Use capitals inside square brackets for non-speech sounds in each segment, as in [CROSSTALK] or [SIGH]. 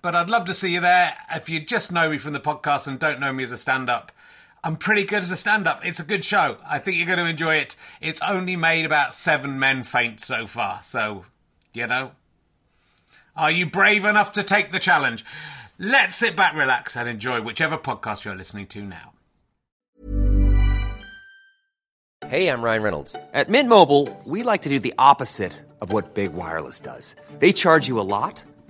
But I'd love to see you there. If you just know me from the podcast and don't know me as a stand up, I'm pretty good as a stand up. It's a good show. I think you're going to enjoy it. It's only made about seven men faint so far. So, you know, are you brave enough to take the challenge? Let's sit back, relax, and enjoy whichever podcast you're listening to now. Hey, I'm Ryan Reynolds. At Mint Mobile, we like to do the opposite of what Big Wireless does. They charge you a lot,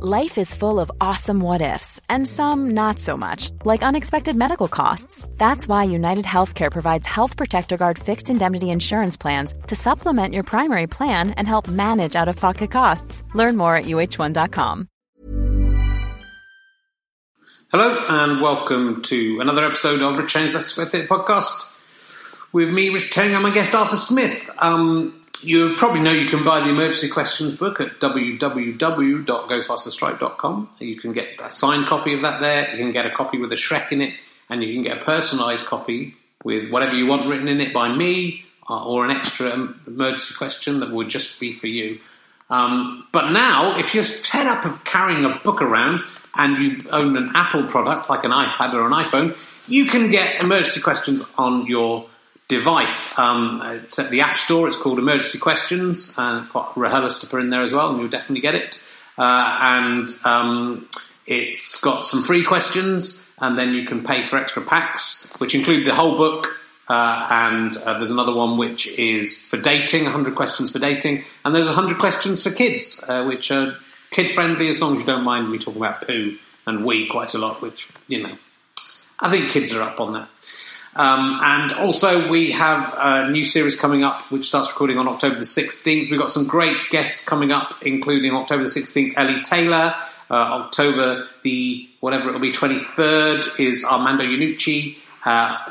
Life is full of awesome what ifs, and some not so much, like unexpected medical costs. That's why United Healthcare provides Health Protector Guard fixed indemnity insurance plans to supplement your primary plan and help manage out of pocket costs. Learn more at uh1.com. Hello, and welcome to another episode of Richard Herring's Leicester Square It podcast. With me, Richard Herring, and my guest Arthur Smith. Um, you probably know you can buy the emergency questions book at www.gofasterstripe.com. You can get a signed copy of that there. You can get a copy with a Shrek in it, and you can get a personalised copy with whatever you want written in it by me, uh, or an extra emergency question that would just be for you. Um, but now, if you're fed up of carrying a book around and you own an Apple product like an iPad or an iPhone, you can get emergency questions on your device. Um, it's at the App Store. It's called Emergency Questions, and put RHLSTP in there as well, and you'll definitely get it. Uh, and um, it's got some free questions, and then you can pay for extra packs, which include the whole book. Uh, and uh, there's another one which is for dating, 100 questions for dating, and there's 100 questions for kids, uh, which are kid friendly as long as you don't mind me talking about poo and wee quite a lot, which, you know, I think kids are up on that. Um, and also, we have a new series coming up, which starts recording on October the 16th. We've got some great guests coming up, including October the 16th, Ellie Taylor. Uh, October the whatever it'll be 23rd is Armando Iannucci. Uh,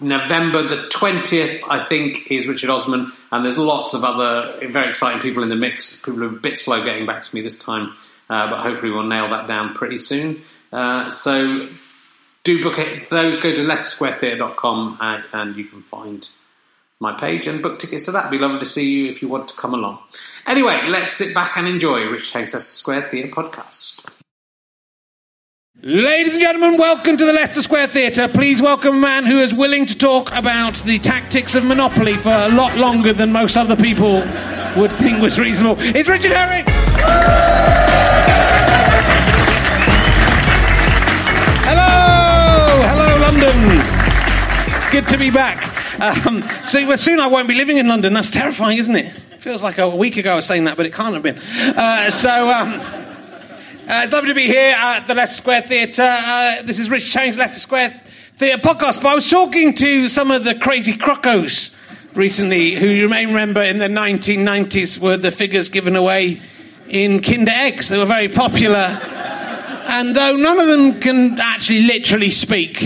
November the 20th, I think, is Richard Osman, and there's lots of other very exciting people in the mix. People are a bit slow getting back to me this time, uh, but hopefully we'll nail that down pretty soon. Uh, so do book it. Those go to leicestersquaretheatre.com and, and you can find my page and book tickets to that. It'd be lovely to see you if you want to come along. Anyway, let's sit back and enjoy Rich Takes Leicester Square Theatre podcast. Ladies and gentlemen, welcome to the Leicester Square Theatre. Please welcome a man who is willing to talk about the tactics of Monopoly for a lot longer than most other people would think was reasonable. It's Richard Herring! It's good to be back. Um, so soon I won't be living in London. That's terrifying, isn't it? Feels like a week ago I was saying that, but it can't have been. Uh, so... Um, uh, it's lovely to be here at the Leicester Square Theatre. Uh, this is Richard Herring's Leicester Square Theatre podcast. But I was talking to some of the crazy crocos recently who you may remember in the 1990s were the figures given away in Kinder Eggs. They were very popular. And though none of them can actually literally speak,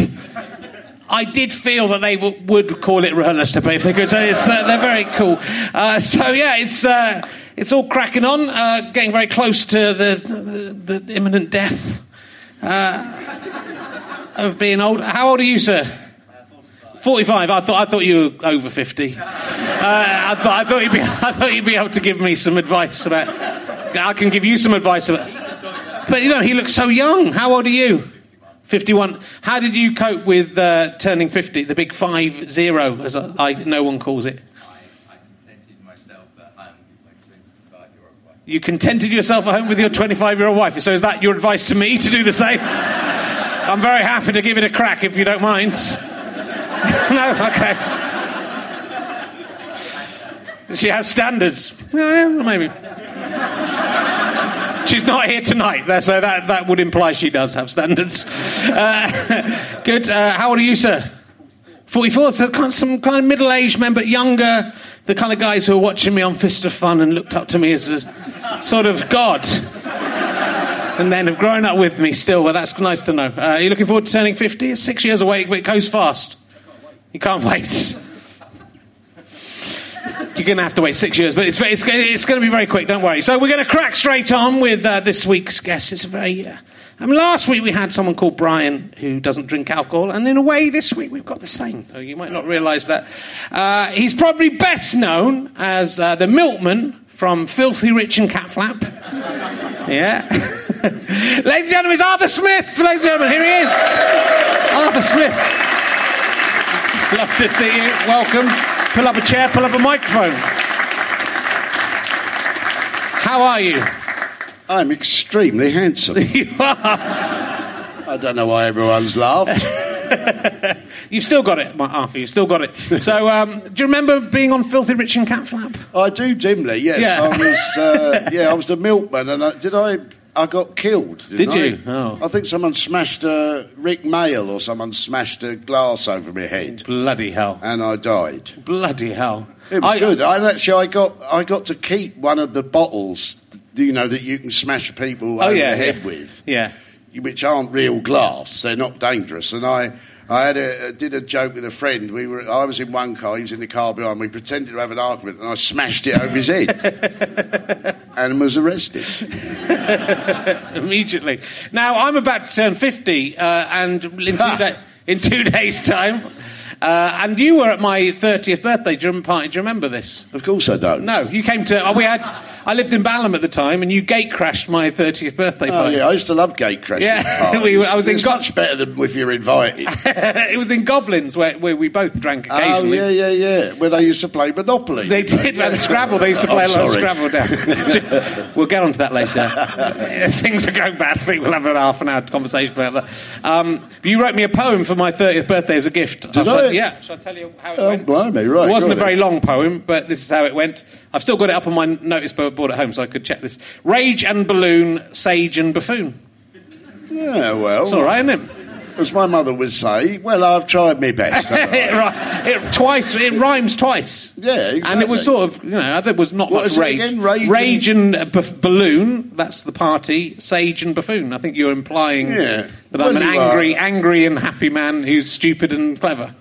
I did feel that they w- would call it rehearsed if they could. So it's, uh, they're very cool. Uh, so yeah, it's uh, it's all cracking on, uh, getting very close to the the, the imminent death uh, of being old. How old are you, sir? Forty-five. I thought I thought you were over fifty. Uh, I, I thought you'd be [LAUGHS] I thought you'd be able to give me some advice about. I can give you some advice about. But you know, he looks so young. How old are you? 51. How did you cope with uh, turning 50, the big 5 0, as I, I, no one calls it? You contented yourself at home with your 25 year old wife. So, is that your advice to me to do the same? [LAUGHS] I'm very happy to give it a crack if you don't mind. [LAUGHS] no? Okay. She has standards. Maybe. She's not here tonight, so that, that would imply she does have standards. Uh, [LAUGHS] good. Uh, how old are you, sir? 44. So kind of some kind of middle aged men, but younger. The kind of guys who are watching me on Fist of Fun and looked up to me as a sort of god. and then have grown up with me still. Well, that's nice to know. Uh, are you looking forward to turning 50? It's six years away, but it goes fast. You can't wait. You're going to have to wait six years, but it's, it's, it's going to be very quick, don't worry. So we're going to crack straight on with uh, this week's guest. It's very. Uh, I mean, last week we had someone called Brian who doesn't drink alcohol, and in a way, this week we've got the same. Oh, you might not realise that. Uh, he's probably best known as uh, the milkman from Filthy Rich and Catflap. [LAUGHS] Yeah. [LAUGHS] Ladies and gentlemen, it's Arthur Smith. Ladies and gentlemen, here he is. Arthur Smith. [LAUGHS] Love to see you. Welcome. Pull up a chair, pull up a microphone. How are you? I'm extremely handsome. [LAUGHS] you are. I don't know why everyone's laughed. [LAUGHS] You've still got it, Arthur. You've still got it. So, um, do you remember being on Filthy Rich and Catflap? I do dimly. Yes, Yeah. I was. Uh, [LAUGHS] yeah, I was the milkman, and I, did I? I got killed. didn't Did you? I? Oh. I think someone smashed a Rik Mayall or someone smashed a glass over my head, Bloody hell! and I died. Bloody hell! It was I- good. I actually, I got, I got to keep one of the bottles. Do you know that you can smash people Oh over yeah, the head yeah. with. Yeah. which aren't real glass. They're not dangerous. And I, I had a, did a joke with a friend. We were, I was in one car, he was in the car behind. We pretended to have an argument, and I smashed it over his head, [LAUGHS] and was arrested. [LAUGHS] immediately. Now I'm about to turn fifty, uh, and in two, [LAUGHS] da- in two days' time. Uh, and you were at my 30th birthday drum party. Do you remember this? Of course, I don't. No, you came to. Oh, we had. I lived in Balham at the time, and you gate crashed my 30th birthday Oh, party. yeah, I used to love gate crashing. Yeah, [LAUGHS] we I was in it's Go- much better than if you're invited. [LAUGHS] it was in Goblins where, where we both drank occasionally. oh yeah, yeah, yeah. Where they used to play Monopoly. They you know. did, and Scrabble. They used to [LAUGHS] Oh, play a lot of. Scrabble down. we'll get on to that later. If Things are going badly. We'll have a half an hour conversation about that. Um, you wrote me a poem for my 30th birthday as a gift. Did I? Yeah. Shall I tell you how it Oh, went? blimey, right, It wasn't a very long poem, but this is how it went. I've still got it up on my notice board at home, so I could check this. Rage and balloon, sage and buffoon. Yeah, well, It's all right, isn't it? as my mother would say, well, I've tried my best. [LAUGHS] it, it twice. It rhymes twice. Yeah, exactly. And it was sort of, you know, there was not What much rage. again? Rage and- Rage and uh, buff- balloon. That's the party. Sage and buffoon. I think you're implying Yeah. that I'm Well, an angry, are. angry and happy man who's stupid and clever.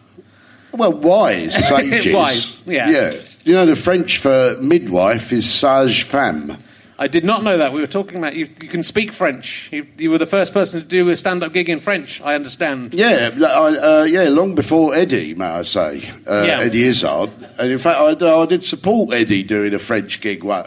Well, wise [LAUGHS] sages. Wise, yeah. Yeah. You know, the French for midwife is sage femme. I did not know that. We were talking about you. You can speak French. You, you were the first person to do a stand-up gig in French. I understand. Yeah, I, uh, yeah, long before Eddie, may I say, uh, Yeah. Eddie Izzard. And in fact, I, I did support Eddie doing a French gig uh,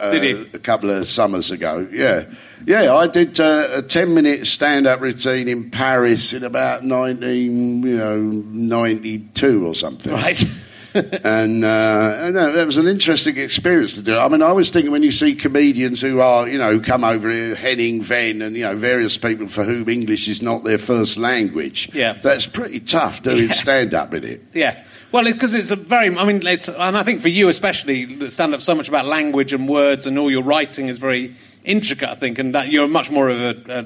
a couple of summers ago. Yeah. Yeah, I did uh, a 10 minute stand up routine in Paris in about 19, you know, 92 or something. Right. [LAUGHS] [LAUGHS] and uh, I that was an interesting experience to do. I mean, I was thinking when you see comedians who are, you know, who come over here, Henning, Wehn, and you know, various people for whom English is not their first language. Yeah. that's pretty tough doing Yeah. stand up in it. Yeah. Well, because it's a very, I mean, it's, and I think for you especially, stand up so much about language and words, and all your writing is very intricate, I think, and that you're much more of a, a,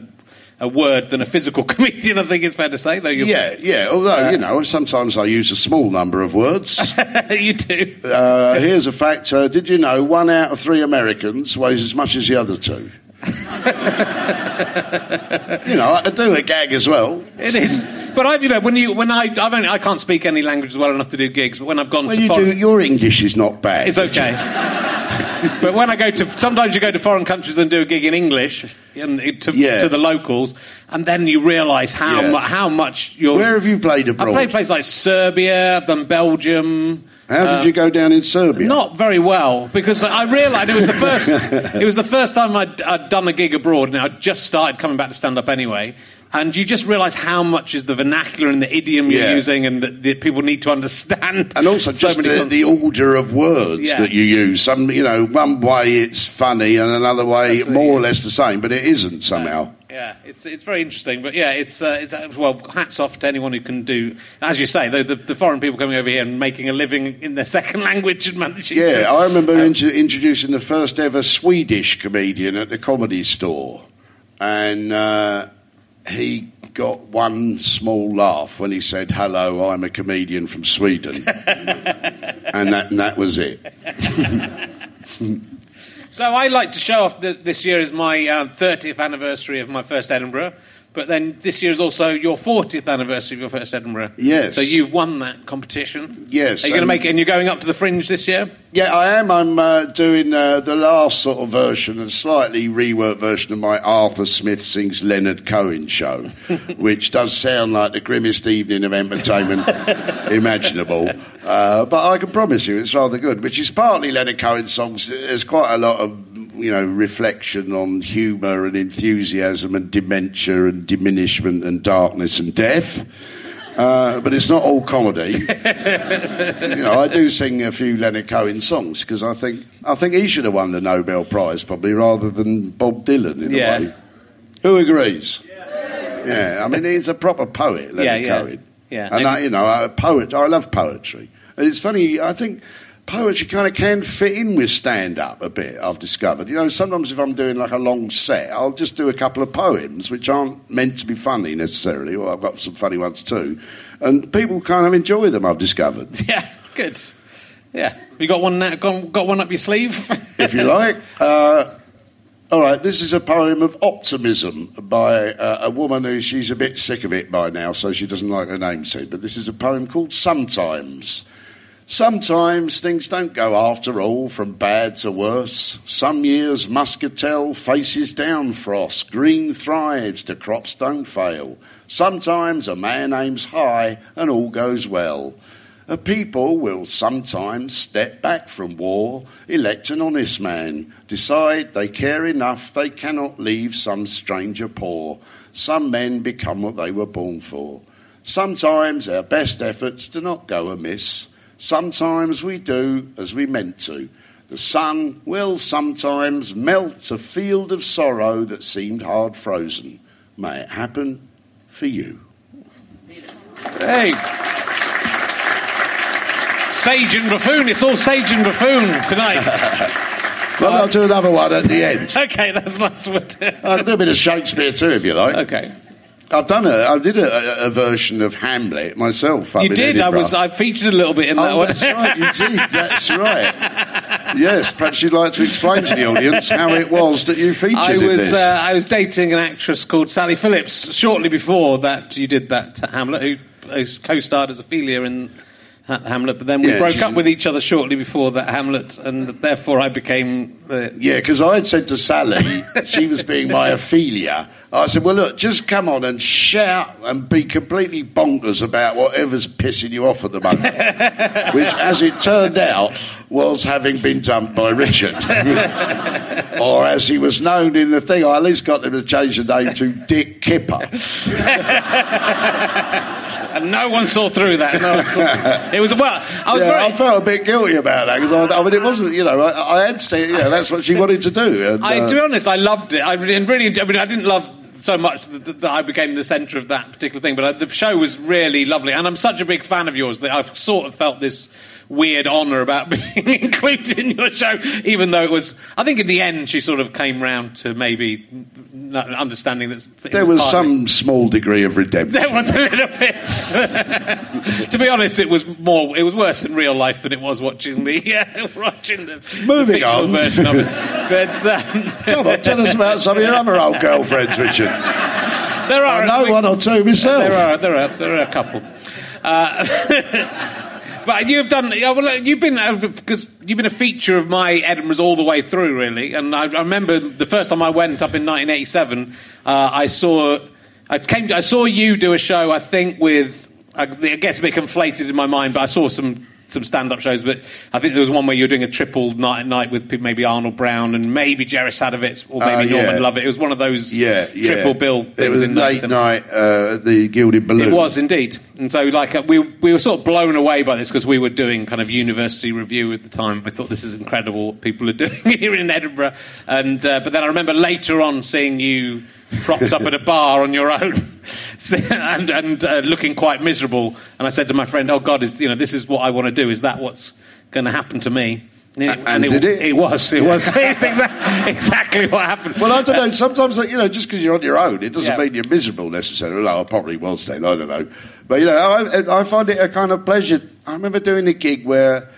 a word than a physical [LAUGHS] comedian, I think it's fair to say, though. You're, Yeah, yeah. Although you know, sometimes I use a small number of words. [LAUGHS] you do. uh, here's a fact: uh, Did you know one out of three Americans weighs as much as the other two? [LAUGHS] You know, I do a gag as well. It is, but I've you know when you when I I've only, I can't speak any languages well enough to do gigs, but when I've gone Well, to you foreign, do. Your English is not bad. it's okay. But when I go to sometimes you go to foreign countries and do a gig in English and to, Yeah. to the locals, and then you realise how Yeah. mu- how much you're. Where have you played abroad? I played places like Serbia, then Belgium. How did uh, you go down in Serbia? Not very well because I realised it was the [LAUGHS] first. it was the first time I'd, I'd done a gig abroad, and I'd just started coming back to stand up anyway. And you just realise how much is the vernacular and the idiom you're Yeah. using, and that, that people need to understand. [LAUGHS] And also so just the, the order of words Yeah. that you use. Some, you know, one way it's funny and another way it, more or less the same, but it isn't somehow. Yeah, it's it's very interesting, but yeah, it's uh, it's uh, well, hats off to anyone who can do, as you say, the, the, the foreign people coming over here and making a living in their [LAUGHS] second language and managing. Yeah, to, I remember um, intro- introducing the first ever Swedish comedian at the comedy store, and uh, he got one small laugh when he said, "Hello, I'm a comedian from Sweden," [LAUGHS] and that and that was it. [LAUGHS] So I like to show off that this year is my uh, 30th anniversary of my first Edinburgh, but then this year is also your 40th anniversary of your first Edinburgh. Yes. So you've won that competition. Yes, Are you going to make it? And you're going up to the Fringe this year? Yeah, I am. I'm uh, doing uh, the last sort of version, a slightly reworked version of my Arthur Smith sings Leonard Cohen show, [LAUGHS] which does sound like the grimmest evening of entertainment [LAUGHS] imaginable. Uh, but I can promise you it's rather good, which is partly Leonard Cohen songs. There's quite a lot of you know reflection on humour and enthusiasm and dementia and diminishment and darkness and death. Uh, but it's not all comedy. [LAUGHS] you know, I do sing a few Leonard Cohen songs because I think I think he should have won the Nobel Prize probably rather than Bob Dylan in Yeah. a way. Who agrees? Yeah, I mean he's a proper poet, Leonard Yeah, yeah. Cohen. Yeah. and I, you know, a poet. I love poetry, and it's funny. I think poetry kind of can fit in with stand up a bit. I've discovered. You know, sometimes if I'm doing like a long set, I'll just do a couple of poems which aren't meant to be funny necessarily, or I've got some funny ones too, and people kind of enjoy them. I've discovered. [LAUGHS] Yeah, good. Yeah. You got one, got, one up your sleeve? [LAUGHS] if you like. Uh, all right, this is a poem of optimism by uh, a woman who she's a bit sick of it by now, so she doesn't like her name said. But this is a poem called Sometimes. Sometimes things don't go after all from bad to worse. Some years muscatel faces down frost, green thrives to crops don't fail. Sometimes a man aims high and all goes well. A people will sometimes step back from war, elect an honest man, decide they care enough they cannot leave some stranger poor. Some men become what they were born for. Sometimes our best efforts do not go amiss. Sometimes we do as we meant to. The sun will sometimes melt a field of sorrow that seemed hard frozen. May it happen for you. hey. Sage and buffoon. It's all sage and buffoon tonight. [LAUGHS] Well, I'll do another one at the end. [LAUGHS] okay, that's that's [LAUGHS] what. I'll do a bit of Shakespeare too, if you like. okay. I've done a, I did a, a, a version of Hamlet myself. You did. I was. I featured a little bit in that Oh, one. that's right. You did. That's right. Yes. Perhaps you'd like to explain to the audience how it was that you featured I was uh, I was dating an actress called Sally Phillips shortly before that you did that to Hamlet, who, who co-starred as Ophelia in Hamlet. But then we Yeah, broke up with each other shortly before that Hamlet, and therefore I became. Uh, Yeah, because I had said to Sally, she was being my Ophelia. I said, well, look, just come on and shout and be completely bonkers about whatever's pissing you off at the moment. [LAUGHS] Which, as it turned out, was having been dumped by Richard. [LAUGHS] or as he was known in the thing, I at least got them to change the name to Dick Kipper. [LAUGHS] and no one saw through that. No one saw, it was well. I was Yeah, very. I felt a bit guilty about that because I, I mean, it wasn't, you know, I, I had to, you know, that's what she wanted to do. And, I, uh, to be honest, I loved it. I really, really, I mean, I didn't love so much that, that I became the centre of that particular thing, but I, the show was really lovely, and I'm such a big fan of yours that I've sort of felt this weird honour about [LAUGHS] being included in your show, even though it was. I think in the end, she sort of came round to maybe understanding that there was partly- some small degree of redemption. There was a little bit. [LAUGHS] to be honest, it was more. It was worse in real life than it was watching the [LAUGHS] uh, watching the, Moving the on. version of it. but um, Come on, tell us about some of your other old girlfriends, Richard. there are. I know one or two myself. There are. There are. There are a couple. Uh, But you've done. You've been because you've been a feature of my Edinburgh's all the way through, really. And I, I remember the first time I went up in 1987. Uh, I saw. I came. I saw you do a show. I think with. I, it gets a bit conflated in my mind, but I saw some some stand-up shows, but I think there was one where you were doing a triple night at night with maybe Arnold Brown and maybe Jerry Sadowitz or maybe uh, yeah. Norman Lovett. It was one of those yeah, triple yeah. bill. It was a late night uh, at the Gilded Balloon. It was indeed, and so like uh, we we were sort of blown away by this because we were doing kind of university revue at the time. We thought this is incredible what people are [LAUGHS] doing here in Edinburgh, and uh, but then I remember later on seeing you propped up at a bar on your own [LAUGHS] and, and uh, looking quite miserable. And I said to my friend, "Oh God, is you know this is what I want to do? Is that what's going to happen to me?" And, and, and it, it? It was. It was. [LAUGHS] it's exactly, exactly what happened. Well, I don't know. Sometimes, you know, just because you're on your own, it doesn't yeah. mean you're miserable necessarily. Well, I probably was then. I don't know. But, you know, I, I find it a kind of pleasure. I remember doing a gig where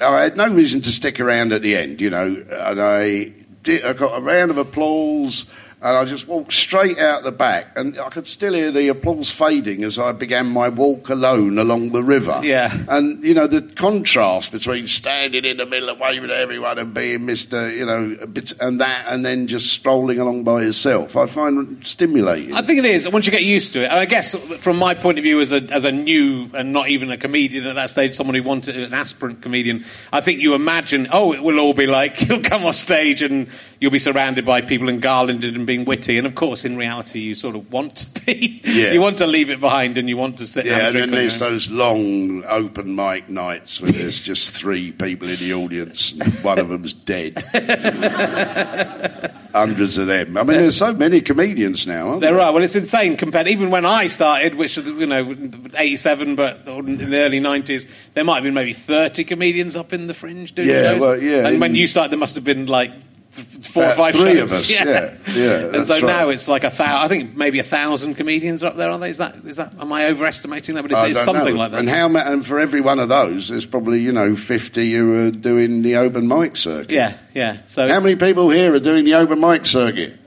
I had no reason to stick around at the end, you know, and I, did, I got a round of applause and I just walked straight out the back, and I could still hear the applause fading as I began my walk alone along the river. Yeah. And, you know, the contrast between standing in the middle and waving at everyone and being Mr., you know, bit, and that, and then just strolling along by yourself, I find stimulating. I think it is, once you get used to it. And I guess, from my point of view, as a, as a new and not even a comedian at that stage, someone who wanted an aspirant comedian, I think you imagine, oh, it will all be like, [LAUGHS] you'll come off stage and you'll be surrounded by people and garlanded and being witty, and of course, in reality, you sort of want to be. [LAUGHS] Yeah. you want to leave it behind, and you want to sit. Yeah, and then there's those long open mic nights where there's just three people in the audience, and one of them's dead. [LAUGHS] Hundreds of them. I mean, there's so many comedians now. there, there are. Well, it's insane compared. Even when I started, which you know, '87, but in the early '90s, there might have been maybe 30 comedians up in the fringe doing yeah, shows. Well, yeah, and when you started, there must have been like four or five three shows. of us. [LAUGHS] Yeah, yeah. yeah and so right. now it's like a thousand. I think maybe a thousand comedians are up there, aren't they? Is that is that? Am I overestimating that? But it's, it's something know. like that. And how? And for every one of those, there's probably you know fifty who are doing the open mic circuit. Yeah, yeah. So how many people here are doing the open mic circuit?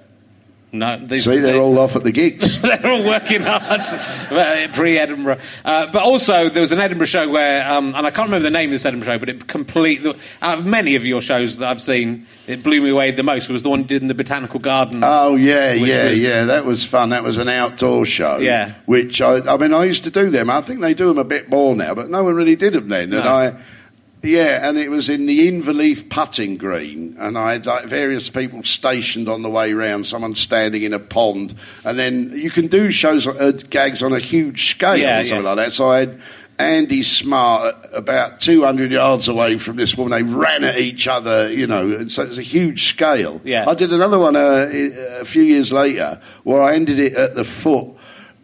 No, these, See, they're they, all off at the gigs. [LAUGHS] they're all working hard pre Edinburgh. Uh, but also, there was an Edinburgh show where, um, and I can't remember the name of this Edinburgh show, but it completely, out of many of your shows that I've seen, it blew me away the most was the one did in the Botanical Garden. Oh, yeah, yeah, was, yeah. That was fun. That was an outdoor show. Yeah. Which, I, I mean, I used to do them. I think they do them a bit more now, but no one really did them then. No. And I yeah, and it was in the Inverleith putting green, and I had like various people stationed on the way round. Someone standing in a pond, and then you can do shows uh, gags on a huge scale yeah, or something yeah. like that. So I had Andy Smart about 200 yards away from this woman. They ran at each other, you know, and so it's a huge scale. Yeah. I did another one uh, a few years later where I ended it at the foot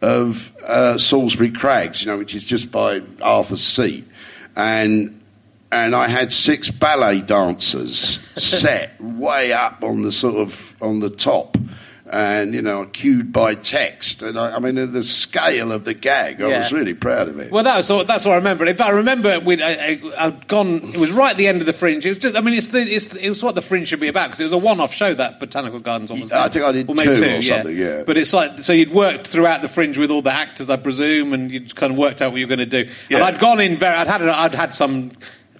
of uh, Salisbury Crags, you know, which is just by Arthur's Seat, and and I had six ballet dancers set way up on the sort of on the top, and you know, cued by text. And I, I mean, the scale of the gag, I Yeah. was really proud of it. Well, that was that's what I remember. If I remember we'd, I, I'd gone. It was right at the end of the Fringe. It was just. I mean, it's the, it's it was what the Fringe should be about because it was a one-off show that Botanical Gardens almost. I think I did or maybe two two or something, yeah. But it's like so you'd worked throughout the Fringe with all the actors, I presume, and you'd kind of worked out what you were going to do. Yeah. And I'd gone in very. I'd had I'd had some.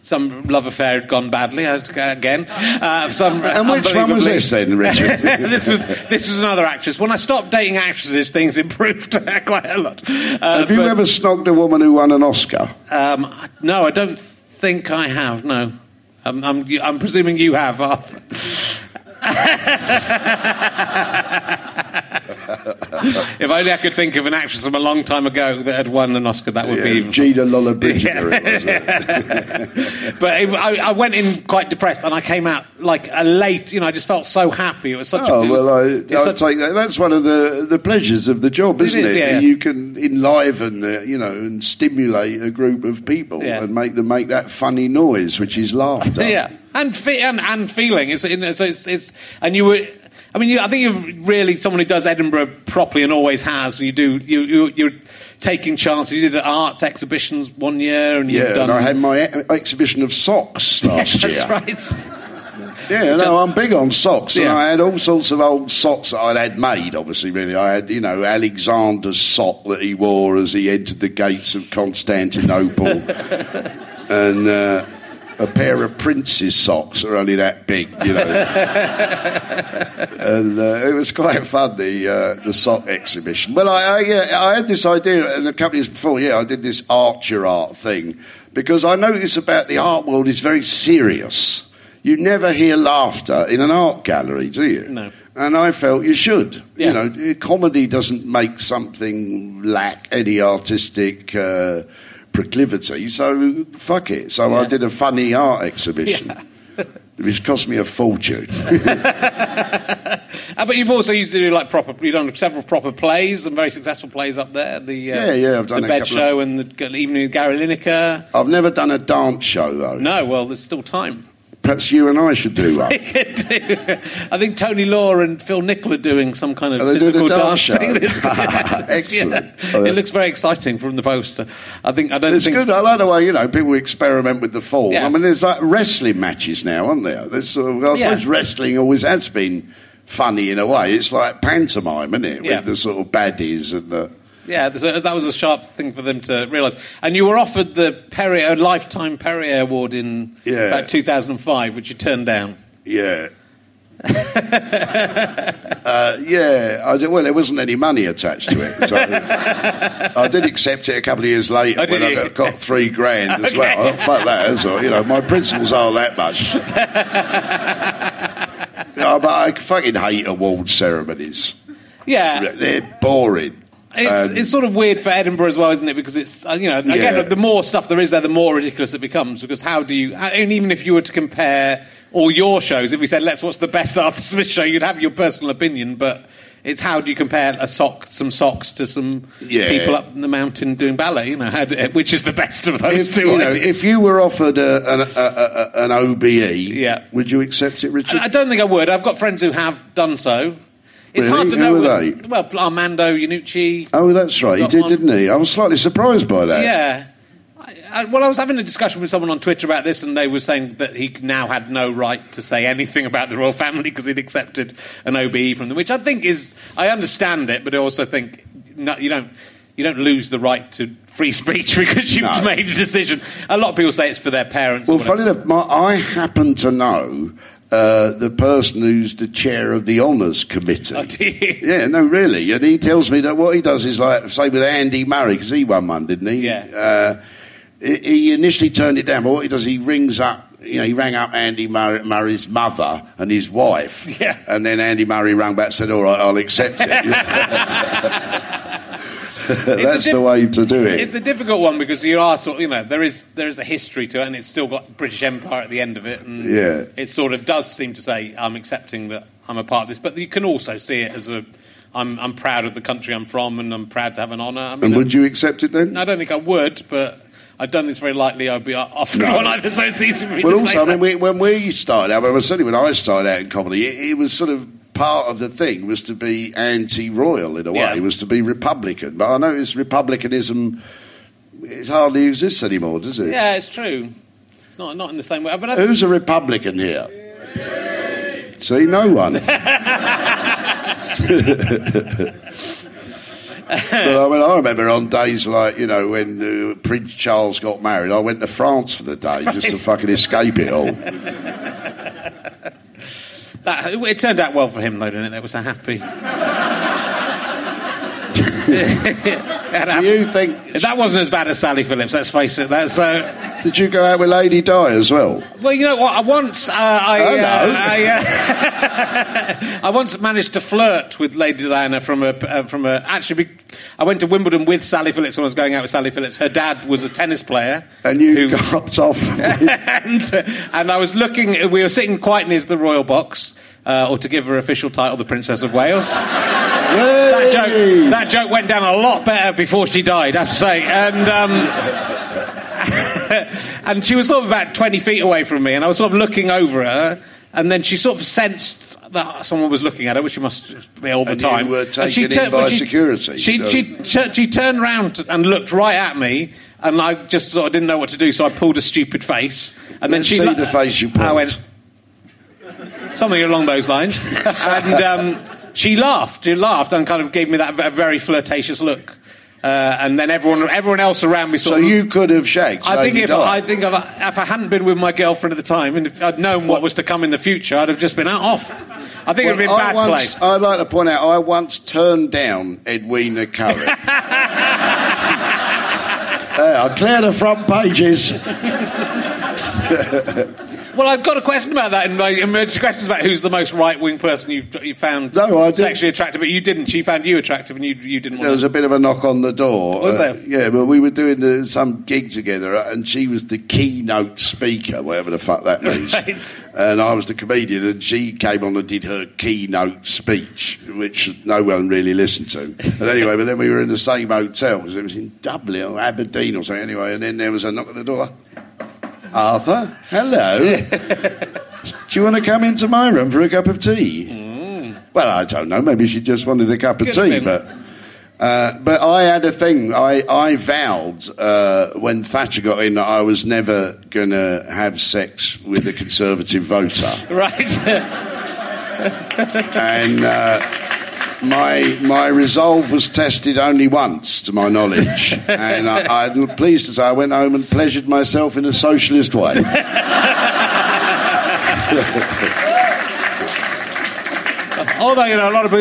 Some love affair had gone badly uh, again. Uh, some [LAUGHS] and which one was this then, Richard? [LAUGHS] this was this was another actress. When I stopped dating actresses, things improved [LAUGHS] quite a lot. Uh, Have you but- ever snogged a woman who won an Oscar? um, no, I don't think I have. No, I'm, I'm, I'm presuming you have. Arthur. [LAUGHS] if only I could think of an actress from a long time ago that had won an Oscar, that would be Yeah, even. Gina Lollobrigida. it was, [LAUGHS] uh, But it, I, I went in quite depressed, and I came out like a late. You know, I just felt so happy. It was such. a, Oh was, well, I, I take that. That's one of the the pleasures of the job, isn't is, it? yeah. You can enliven, uh, you know, and stimulate a group of people Yeah. and make them make that funny noise, which is laughter. [LAUGHS] yeah, and fe- and, and feeling. It's, it's, it's, it's and you were. I mean, you, I think you're really someone who does Edinburgh properly and always has. You do. You, you you're taking chances. You did arts exhibitions one year, and Yeah, you've done. and I had my e- exhibition of socks [LAUGHS] last Yes, year. that's right. Yeah, no, I'm big on socks, and Yeah. I had all sorts of old socks that I'd had made. Obviously, really, I had you know Alexander's sock that he wore as he entered the gates of Constantinople, [LAUGHS] and uh, a pair of Prince's socks are only that big, you know. [LAUGHS] and uh, it was quite fun the uh, the sock exhibition. Well, I I, yeah, I had this idea, and a couple of years before, yeah, I did this Archer art thing because I notice about the art world is very serious. You never hear laughter in an art gallery, do you? No. And I felt you should. Yeah. You know, comedy doesn't make something lack any artistic. Uh, proclivity so fuck it so i did a funny art exhibition [LAUGHS] which cost me a fortune [LAUGHS] Uh, but you've also used to do like proper. You've done several proper plays and very successful plays up there. The uh, Yeah, yeah, I've done the a bed couple of- show and the evening with Gary Lineker. I've never done a dance show though. No, well, there's still time. Perhaps you and I should do one. [LAUGHS] We could do- I think Tony Law and Phil Nichol are doing some kind of Are they doing physical dance dance show? thing. It's- [LAUGHS] [LAUGHS] Excellent. yeah. It looks very exciting from the poster. I think I don't It's think good. I like the way you know people experiment with the form. Yeah. I mean, there's like wrestling matches now, aren't there? There's, uh, I suppose Yeah. wrestling always has been funny in a way. It's like pantomime, isn't it? Yeah. With the sort of baddies and the. Yeah, a- that was a sharp thing for them to realise. And you were offered the Perrier, a lifetime Perrier Award in Yeah. about 2005, which you turned down. Yeah. [LAUGHS] uh, yeah, I did, well, there wasn't any money attached to it, so I did accept it a couple of years later Oh, when I got, got three grand as [LAUGHS] Okay. well. Thought, fuck that, as well. You know, my principles aren't that much. [LAUGHS] Yeah, but I fucking hate award ceremonies. Yeah, They're boring. It's, Um, it's sort of weird for Edinburgh as well, isn't it? Because it's uh, you know again Yeah. the more stuff there is there, the more ridiculous it becomes. Because how do you? And even if you were to compare all your shows, if we said let's watch the best [LAUGHS] Arthur Smith show, you'd have your personal opinion, but. It's how do you compare a sock, some socks, to some Yeah. people up in the mountain doing ballet? You know, how do, [LAUGHS] which is the best of those If two you, know, if you were offered a, an, a, a, an OBE, Yeah. would you accept it, Richard? I I don't think I would. I've got friends who have done so. It's Really? hard to Who know. whether- they? Well, Armando Iannucci. oh, that's right. He Got did, one. didn't he? I was slightly surprised by that. Yeah. I, I, well, I was having a discussion with someone on Twitter about this, and they were saying that he now had no right to say anything [LAUGHS] about the royal family because he'd accepted an OBE from them, which I think is. I understand it, but I also think no, you don't. You don't lose the right to free [LAUGHS] speech because you've No. made a decision. A lot of people say it's for their parents. or Well, whatever. funny enough, my, I happen to know uh, the person who's the chair of the honours committee. Oh? Yeah, no, really. And he tells me that what he does is like, say, with Andy Murray, because he won one, didn't he? Yeah. Uh, he he initially turned it down, but what he does, he rings up, you know, he rang up Andy Murray, Murray's mother and his wife. Yeah. And then Andy Murray rang back and said, all right, I'll accept it. [LAUGHS] [LAUGHS] That's diff- the way to do it. It's a difficult one because you are sort, of, you know, there is there is a history to it, and it's still got British Empire at the end of it, and Yeah. it sort of does seem to say I'm accepting that I'm a part of this, but you can also see it as a I'm I'm proud of the country I'm from, and I'm proud to have an honour. I mean, and would you accept it then? I don't think I would, but I don't think it's very likely I'd be offered No. one either. So it's easy for me Well, also, I mean, we, when we started out, well, certainly when I started out in comedy, it, it was sort of part of the thing was to be anti-royal in a way, Yeah. Was to be Republican. But I notice Republicanism it hardly exists anymore, does it? yeah, it's true. It's not not in the same way, but Who's a Republican here? See, no one. [LAUGHS] but I mean, I remember on days like you know when uh, Prince Charles got married, I went to France for the day just to fucking escape it all. [LAUGHS] that, it turned out well for him, though, didn't it? They were so happy. [LAUGHS] Do you think? That wasn't as bad as Sally Phillips. Let's face it. That's uh, Did you go out with Lady Di as well? well. You know what? I once uh, I, Oh, no. uh, I, uh, [LAUGHS] I once managed to flirt with Lady Diana from a uh, from a. Actually, be- I went to Wimbledon with Sally Phillips when I was going out with Sally Phillips. Her dad was a tennis player, And you who- [LAUGHS] got off. and, and I was looking. We were sitting quite near the royal box, uh, or to give her official title, the Princess of Wales. That joke, that joke went down a lot better before she died, I have to say. And um, [LAUGHS] and she was sort of about twenty feet away from me, and I was sort of looking over her. And then she sort of sensed that someone was looking at her, which she must be all the And you time. were And she taken in by security, She, she, she, she turned round and looked right at me, and I just sort of didn't know what to do, so I pulled a stupid face. And then Let's she see lo- the face you I went, something along those lines. [LAUGHS] And um, she laughed. She laughed and kind of gave me that very flirtatious look. Uh, and then everyone, everyone else around me So sort of. you could have shagged. I think if Di. I think if I, if I hadn't been with my girlfriend at the time, and if I'd known what was to come in the future, I'd have just been out off. I think it'd been Well, I bad once, play. I'd like to point out, I once turned down Edwina Currie. [LAUGHS] yeah, I clear the front pages. [LAUGHS] Well, I've got a question about that. In my emergency questions about who's the most right wing person you've you found No, I didn't. sexually attractive, but you didn't. She found you attractive, and you you didn't. There was a bit of a knock on the door. Was Uh, there? yeah, but we were doing uh, some gig together, uh, and she was the keynote speaker, whatever the fuck that means. [LAUGHS] Right. And I was the comedian, and she came on and did her keynote speech, which no one really listened to. But anyway, but then we were in the same hotel, 'cause it was in Dublin or Aberdeen or something. Anyway, and then there was a knock on the door. Arthur, hello. [LAUGHS] Do you want to come into my room for a cup of tea? Well, I don't know. Maybe she just wanted a cup of Mm. Could tea, but. Uh, but I had a thing. I, I vowed uh, when Thatcher got in that I was never going to have sex with a Conservative voter. [LAUGHS] right. And uh, my, my resolve was tested only once, to my knowledge. [LAUGHS] And I, I'm pleased to say I went home and pleasured myself in a socialist way. [LAUGHS] Although you know, a lot of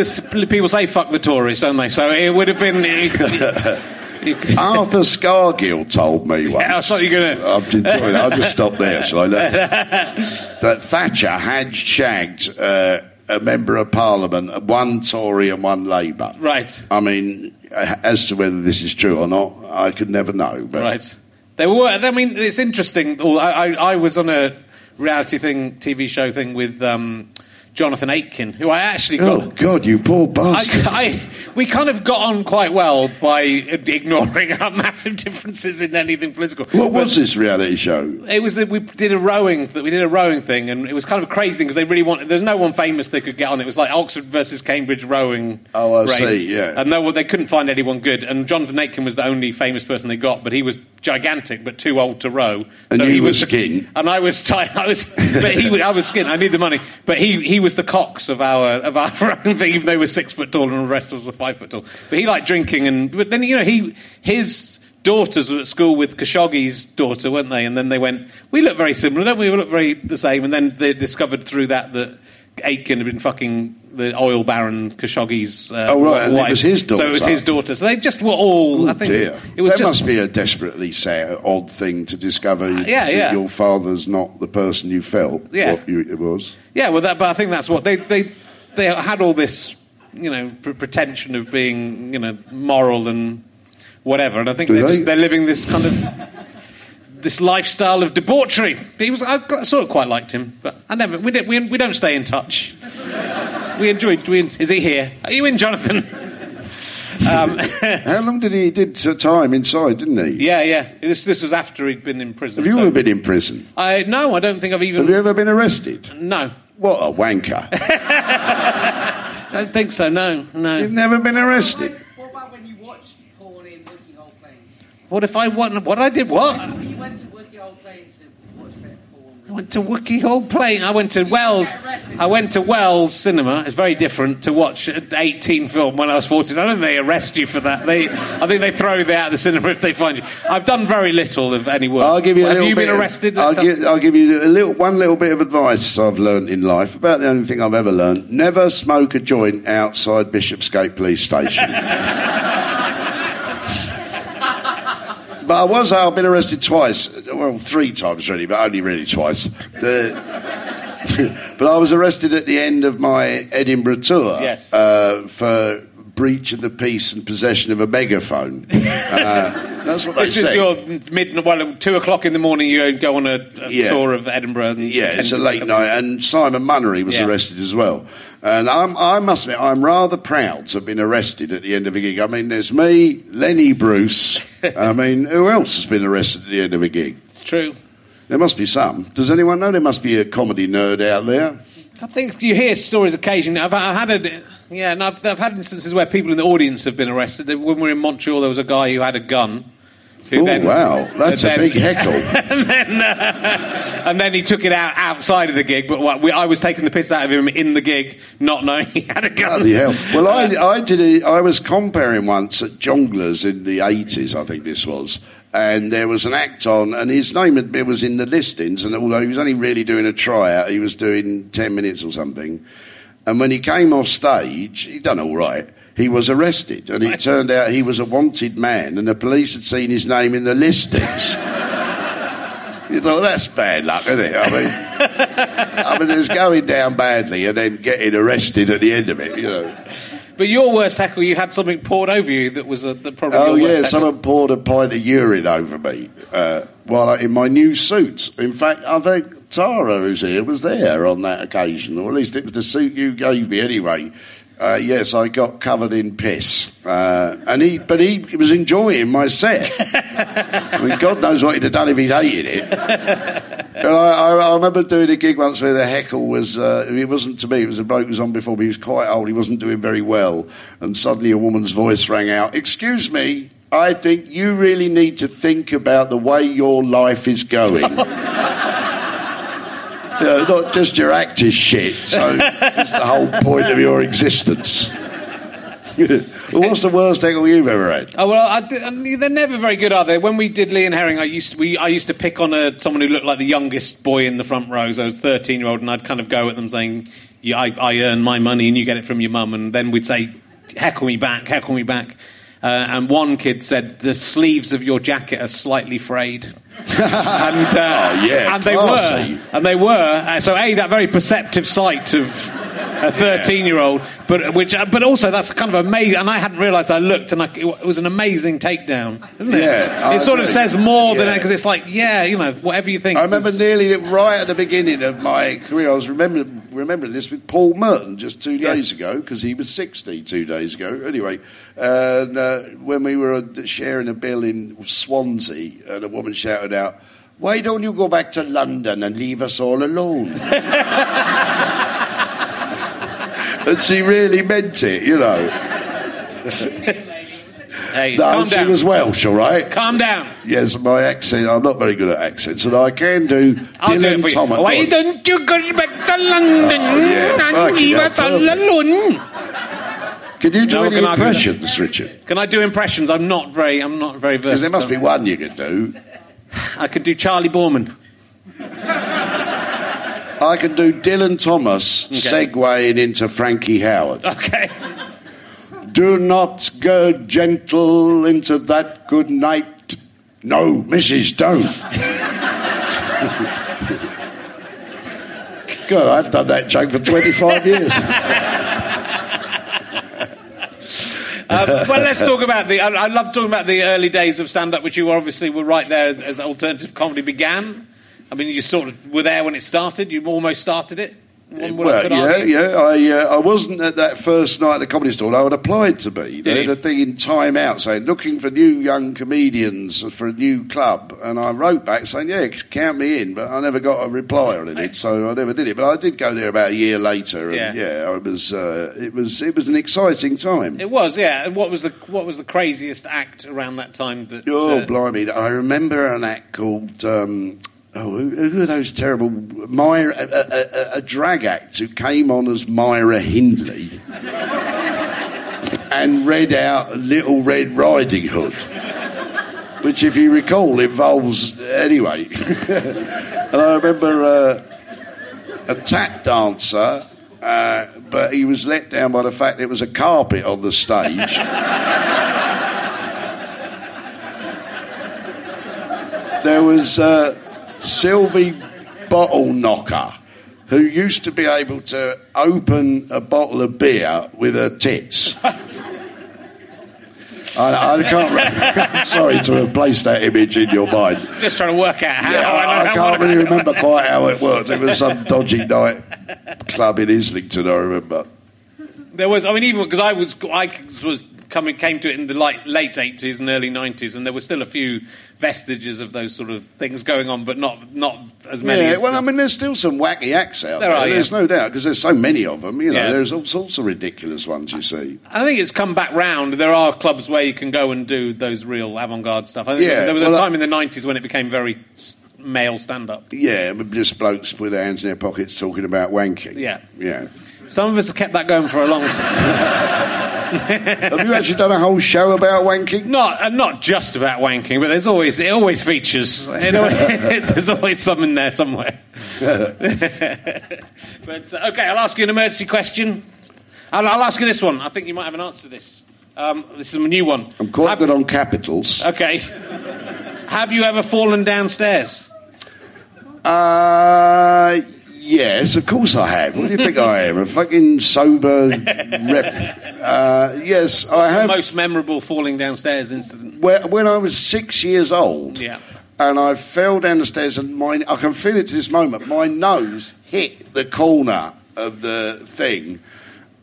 people- say "fuck the Tories," don't they? So it would have been. [LAUGHS] Arthur Scargill told me once. I thought you were I'm enjoying it. I'll just stop there, shall I? that Thatcher had shagged uh, a member of Parliament, one Tory and one Labour. Right. I mean, as to whether this is true or not, I could never know. But Right. There were. I mean, it's interesting. I, I, I was on a reality thing, TV show thing with um, Jonathan Aitken, who I actually got. Oh God, you poor bastard! I, I, we kind of got on quite well by ignoring our [LAUGHS] massive differences in anything political. what But was this reality show? It was that we did a rowing. That we did a rowing thing, and it was kind of a crazy thing because they really wanted. There's no one famous they could get on. It was like Oxford versus Cambridge rowing. Oh, I race. see, yeah. And no, they couldn't find anyone good. And Jonathan Aitken was the only famous person they got, but he was gigantic, but too old to row. And so he was skin. [LAUGHS] and I was tight. I was, but he, I was skin. I need the money, but he he was the cox of our of our [LAUGHS] rowing thing. Even though was six foot tall and the rest of us were five foot tall. But he liked drinking, and but then you know he his daughters were at school with Khashoggi's daughter, weren't they? And then they went, we look very similar, don't we? We look very the same. And then they discovered through that that Aitken had been fucking the oil baron Khashoggi's uh, Oh, right, and it was his daughter. So it was his daughter. So they just were all. I Oh think dear, it was that just. must be a desperately sad, odd thing to discover. yeah, yeah. Your father's not the person you felt. Yeah. what you, it was. Yeah, well, that, but I think that's what they they they had all this, you know, pre- pretension of being, you know, moral and whatever, and I think Do they're they? just they're living this kind of this lifestyle of debauchery. He was I sort of quite liked him, but I never we don't we, we don't stay in touch. We enjoyed. We, is he here? Are you in, Jonathan? [LAUGHS] Um, How long did he he did time inside? Didn't he? yeah, yeah. This this was after he'd been in prison. Have you so- ever been in prison? I no, I don't think I've even. Have you ever been arrested? No, What a wanker! [LAUGHS] don't think so. No, no. You've never been arrested. What about when you watched porn in Wookey Hole Plains? What if I what? What I did? What? You went to Wookey Hole Plains to watch a bit of porn. I went to Wookey Hole playing. I went to Wells. I went to Wells Cinema. It's very different to watch an 18 film when I was 14. I don't think they arrest you for that. They, I think they throw you out of the cinema if they find you. I've done very little of any work. I'll give you a Have you been arrested? and I'll give, I'll give you a little, one little bit of advice I've learnt in life. About the only thing I've ever learnt: never smoke a joint outside Bishopsgate Police Station. [LAUGHS] but I was. I've been arrested twice. Well, three times really, but only really twice. [LAUGHS] But I was arrested at the end of my Edinburgh tour Yes. uh, for breach of the peace and possession of a megaphone. Uh, [LAUGHS] that's what they This is your mid, well, two o'clock in the morning. You go on a, a Yeah. tour of Edinburgh. And Yeah, it's a late night, and Simon Munnery was Yeah. arrested as well. And I'm, I must admit, I'm rather proud to have been arrested at the end of a gig. I mean, there's me, Lenny Bruce. [LAUGHS] I mean, who else has been arrested at the end of a gig? It's true. There must be some. Does anyone know there must be a comedy nerd out there? I think you hear stories occasionally. I've, I've had a, yeah, and I've, I've had instances where people in the audience have been arrested. When we were in Montreal, there was a guy who had a gun, Oh, wow. That's and a big heckle. [LAUGHS] and then, uh, and then he took it out outside of the gig. But what, we, I was taking the piss out of him in the gig, not knowing [LAUGHS] he had a gun. Bloody hell. Well, I, [LAUGHS] I did. A, I was comparing once at Jongleurs in the eighties. I think this was, and there was an act on, and his name had, it was in the listings. And although he was only really doing a tryout, he was doing ten minutes or something. And when he came off stage, he'd done all right. He was arrested, and it turned out he was a wanted man, and the police had seen his name in the listings. [LAUGHS] You thought that's bad luck, isn't it? I mean, [LAUGHS] I mean, there's going down badly and then getting arrested at the end of it, you know. But your worst heckle, you had something poured over you that was a, the probably Oh yeah, someone poured a pint of urine over me uh, while I, in my new suit. In fact, I think Tara, who's here, was there on that occasion, or at least it was the suit you gave me anyway. Uh, yes, I got covered in piss, uh, and he, but he was enjoying my set. I mean, God knows what he'd have done if he'd hated it. And I, I, I remember doing a gig once where the heckle was, uh, it wasn't to me, it was a bloke who was on before, but he was quite old, he wasn't doing very well. And suddenly a woman's voice rang out, Excuse me, I think you really need to think about the way your life is going. [LAUGHS] Know, not just your actor's shit, so [LAUGHS] it's the whole point of your existence. well, [LAUGHS] what's the worst heckle you've ever had? Oh well, I did, um, they're never very good, are they? When we did Lee and Herring, I used we I used to pick on a, someone who looked like the youngest boy in the front row. So I was thirteen year old, and I'd kind of go at them saying, "Yeah, I, I earn my money, and you get it from your mum." And then we'd say, "Heckle me back, heckle me back." Uh, and one kid said, "The sleeves of your jacket are slightly frayed." [LAUGHS] and uh, Oh, yeah, and they classy. were, and they were. Uh, so a that very perceptive sight of a thirteen-year-old, but which, uh, but also that's kind of amazing. And I hadn't realised. I looked, and I, it was an amazing takedown, isn't it? Yeah, I it sort of says more than Yeah. because it's like, yeah, you know, whatever you think. I remember nearly right at the beginning of my career. I was remembering, remembering this with Paul Merton just two Yeah. days ago because he was 60 two days ago. Anyway, and, uh, when we were uh, sharing a bill in Swansea, and a woman shouted out, "Why don't you go back to London and leave us all alone?" [LAUGHS] and she really meant it, you know. Hey, No, calm she down. was Welsh, all right. Calm down. Yes, my accent. I'm not very good at accents, and I can do I'll do it Dylan you. Thomas. Why don't you go back to London Oh, yeah, and leave us all alone? Can you do No, any do impressions, Richard? Can I do impressions? I'm not very. I'm not very Because versed. there must be one you could do. I could do Charlie Borman. I can do Dylan Thomas Okay. segueing into Frankie Howerd. Okay. Do not go gentle into that good night. No, Mrs. Don't. [LAUGHS] God, I've done that joke for 25 years. Uh, [LAUGHS] well, let's talk about the. I, I love talking about the early days of stand-up, which you obviously were right there as alternative comedy began. I mean, you sort of were there when it started. You almost started it. One well, yeah, argue. yeah. I uh, I wasn't at that first night at the comedy store. I would applied to be. They Did had a thing in Time Out saying looking for new young comedians for a new club, and I wrote back saying, "Yeah, count me in," but I never got a reply on it, so I never did it. But I did go there about a year later, and Yeah. yeah, I was. Uh, it was it was an exciting time. It was, yeah. And what was the what was the craziest act around that time? That Oh, uh, blimey! I remember an act called. Um, oh, who, who are those terrible Myra? A, a, a, drag act who came on as Myra Hindley [LAUGHS] and read out Little Red Riding Hood, which, if you recall, involves anyway. [LAUGHS] and I remember uh, a tap dancer. Uh, but he was let down by the fact there was a carpet on the stage. [LAUGHS] there was uh, Sylvie Bottle Knocker, who used to be able to open a bottle of beer with her tits. I, I can't. Re- I'm [LAUGHS] sorry to have placed that image in your mind. just trying to work out how. Yeah, I, I, I can't really remember quite how it worked. It was some dodgy night club in Islington. I remember. There was, I mean, even because I was, I was coming came to it in the light, late 80s and early 90s, and there were still a few vestiges of those sort of things going on, but not not as many. Yeah, as well, the- I mean, there's still some wacky acts out There there. are, There's yeah. no doubt because there's so many of them. You know, Yeah. there's all sorts of ridiculous ones you see. I think it's come back round. There are clubs where you can go and do those real avant-garde stuff. I think Yeah, there was a well, I- time in the 90s when it became very male stand-up. Yeah, just blokes with their hands in their pockets talking about wanking. Yeah. yeah. Some of us have kept that going for a long time. [LAUGHS] Have you actually done a whole show about wanking? Not uh, not just about wanking, but there's always it always features. It always- [LAUGHS] there's always something there somewhere. [LAUGHS] but uh, okay, I'll ask you an emergency question. I'll, I'll ask you this one. I think you might have an answer to this. Um, this is a new one. I'm quite Have- good on capitals. Okay. Have you ever fallen downstairs? Uh, yes, of course I have. What do you think I am? A fucking sober rep. [LAUGHS] Uh, yes, I have. Most memorable falling downstairs incident. Where- when I was six years old, Yeah. and I fell down the stairs, and my I can feel it to this moment. My nose hit the corner of the thing,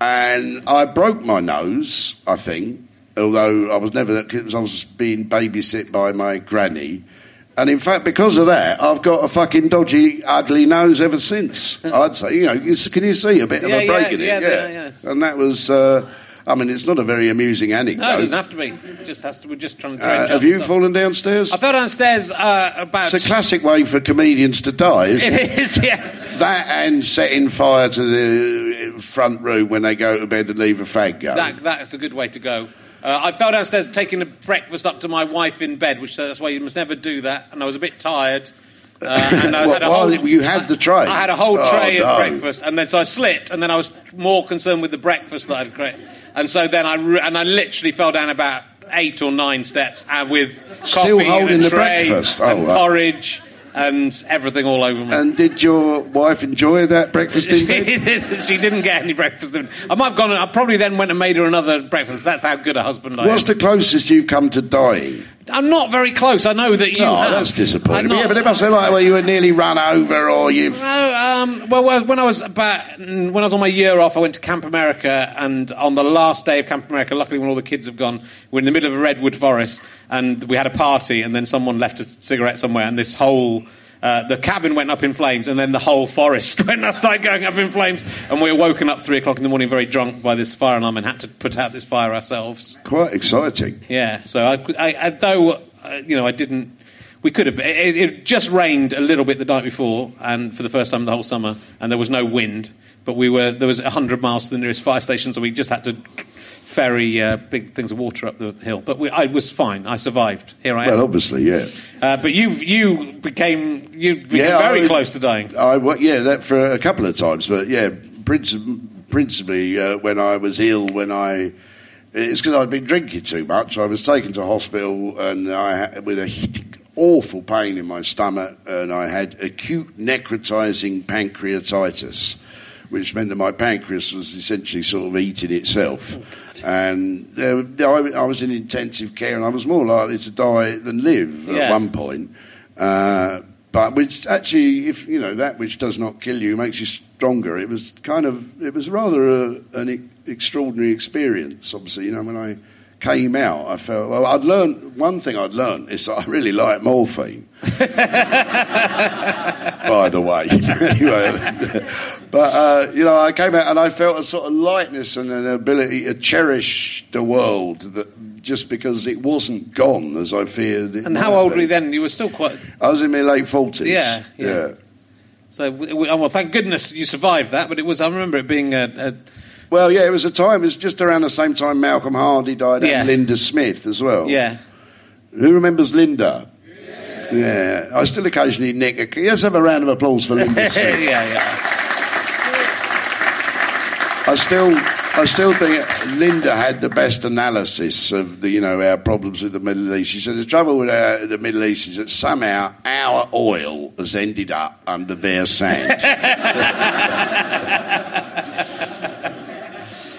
and I broke my nose. I think, although I was never because I was being babysit by my granny. And in fact, because of that, I've got a fucking dodgy, ugly nose ever since. [LAUGHS] I'd say, you know, can you see a bit Yeah, of a yeah, break in yeah, it? yeah, yes. And that was, uh, I mean, it's not a very amusing anecdote. No, it doesn't have to be. It just has to. We're just trying to. Uh, have you stuff. fallen downstairs? I fell downstairs uh, about. It's a classic way for comedians to die, isn't it? [LAUGHS] It is, yeah. That and setting fire to the front room when they go to bed and leave a fag going. That, that's a good way to go. Uh, I fell downstairs taking a breakfast up to my wife in bed, which that's why you must never do that. And I was a bit tired. Uh, and I What, had a whole, you had the tray? I had a whole Oh, tray no. of breakfast, and then so I slipped, and then I was more concerned with the breakfast that I'd created, and so then I re- and I literally fell down about eight or nine steps, and with Still coffee holding the breakfast? Oh, and right. porridge and everything all over me. And did your wife enjoy that breakfast in she, didn't, [LAUGHS] she didn't get any breakfast. I might have gone. I probably then went and made her another breakfast. That's how good a husband I am. What's the closest you've come to dying? I'm not very close. I know that you. oh, have. that's disappointing. But yeah, but it must be like where you were nearly run over or you've. No, um, well, well, when I was about when I was on my year off, I went to Camp America, and on the last day of Camp America, luckily when all the kids have gone, we're in the middle of a redwood forest, and we had a party, and then someone left a cigarette somewhere, and this whole. Uh, the cabin went up in flames, and then the whole forest [LAUGHS] went started going up in flames, and we were woken up three o'clock in the morning, very drunk by this fire alarm, and had to put out this fire ourselves. Quite exciting. Yeah, so I, I, I though uh, you know I didn't. We could have. It, it just rained a little bit the night before, and for the first time the whole summer, and there was no wind. But we were there was hundred miles to the nearest fire station, so we just had to ferry uh, big things of water up the hill. But we, I was fine. I survived. Here I am. Well, obviously, yeah. uh, but you you became you became Yeah, very mean- close to dying. I yeah, that for a couple of times, but yeah, princi- principally uh, when I was ill, when I it's because I'd been drinking too much. I was taken to hospital and I had, with a awful pain in my stomach, and I had acute necrotizing pancreatitis, which meant that my pancreas was essentially sort of eating itself. and uh, I, I was in intensive care, and I was more likely to die than live at one point. Uh, but which actually, if you know that which does not kill you makes you stronger. It was kind of, it was rather a, an extraordinary experience. Obviously, you know, when I came out, I felt well. I'd learned one thing. I'd learned is that I really like morphine. [LAUGHS] By the way, [LAUGHS] but uh, you know, I came out and I felt a sort of lightness and an ability to cherish the world that just because it wasn't gone as I feared. It And how old be. were you then? You were still quite. I was in my late forties. Yeah, yeah. So w- w- oh, well, thank goodness you survived that. But it was. I remember it being a. a Well, yeah, it was a time. It was just around the same time Malcolm Hardee died Yeah. and Linda Smith as well. yeah. Who remembers Linda? Yeah. I still occasionally nick. A, let's have a round of applause for Linda [LAUGHS] yeah, yeah. I still, I still think Linda had the best analysis of the, you know, our problems with the Middle East. She said the trouble with our, the Middle East is that somehow our oil has ended up under their sand. [LAUGHS]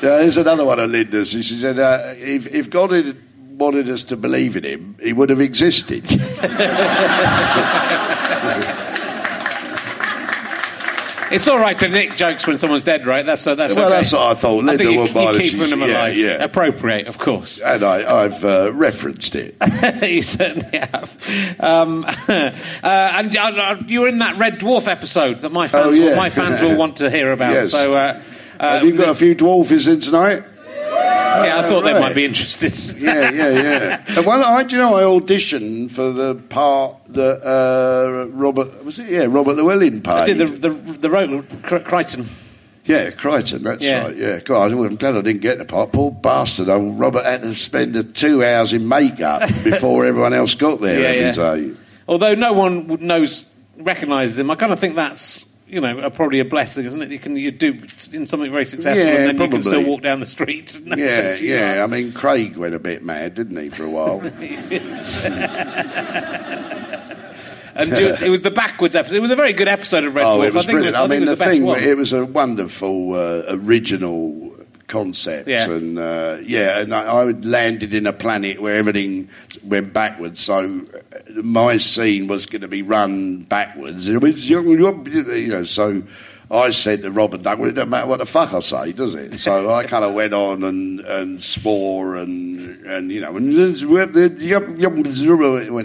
Yeah, there's another one of Linda's. She said, uh, if, if God had wanted us to believe in him, he would have existed. [LAUGHS] It's all right to nick jokes when someone's dead, right? That's uh, that's Well, okay. that's what I thought. I think you, you keep them alive. yeah. Appropriate, of course. And I, I've uh, referenced it. [LAUGHS] you certainly have. Um, [LAUGHS] uh, and uh, you were in that Red Dwarf episode that my fans, Oh, yeah. will, my fans will want to hear about. Yes. So, uh, uh, Have you got a few dwarfies in tonight? yeah, I thought they might be interested. Yeah, yeah, yeah. [LAUGHS] Well, I, do you know, I auditioned for the part that uh, Robert was it? Yeah, Robert Llewellyn played. I did the the, the Cr- Kryten. Yeah, Kryten, that's Yeah. right. Yeah, God, I'm glad I didn't get the part. Poor bastard, old Robert had to spend uh, two hours in makeup [LAUGHS] before everyone else got there Yeah, every yeah. day. Although no one would- knows recognises him, I kind of think that's you know a, probably a blessing, isn't it? You can you do in something very successful, Yeah, and then you can still walk down the street. and no Yeah, [LAUGHS] knows who you yeah. are. I mean, Craig went a bit mad, didn't he, for a while? [LAUGHS] And it was the backwards episode. It was a very good episode of Red oh, was I think brilliant. it was, I, I mean, the the best thing, one. it was a wonderful uh, original concept, Yeah. and uh, yeah, and I, I landed in a planet where everything went backwards. So uh, my scene was going to be run backwards. It was, you know, so. I said to Robert Doug, well, it doesn't matter what the fuck I say, does it? So I [LAUGHS] kind of went on and, and swore and, and, you know, and when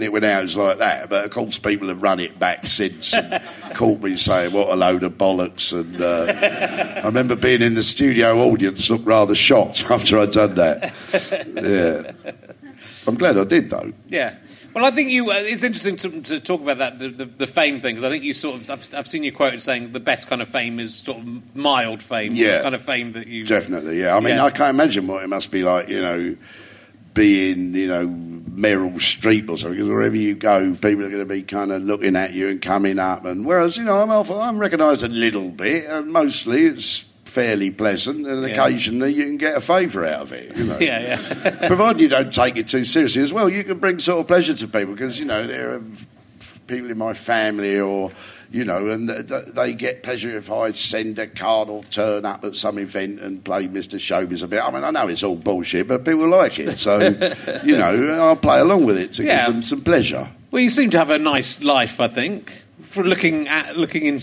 it went out, it was like that. But of course, people have run it back since and [LAUGHS] caught me saying, what a load of bollocks. And uh, I remember being in the studio audience, looked rather shocked [LAUGHS] after I'd done that. Yeah. I'm glad I did, though. Yeah. Well, I think you. Uh, it's interesting to, to talk about that the, the, the fame thing because I think you sort of. I've, I've seen you quoted saying the best kind of fame is sort of mild fame. Yeah. The kind of fame that you. Definitely, yeah. I mean, Yeah. I can't imagine what it must be like, you know, being, you know, Meryl Streep or something, because wherever you go, people are going to be kind of looking at you and coming up. And whereas, you know, I'm, off, I'm recognised a little bit, and mostly it's fairly pleasant, and Yeah. occasionally you can get a favour out of it, you know. [LAUGHS] Yeah, yeah. [LAUGHS] Provided you don't take it too seriously as well, you can bring sort of pleasure to people because you know there are f- people in my family or you know, and th- th- they get pleasure if I send a card or turn up at some event and play Mr. Showbiz a bit. I mean, I know it's all bullshit, but people like it, so [LAUGHS] you know, I'll play along with it to Yeah. give them some pleasure. Well, you seem to have a nice life. I think, for looking at looking in,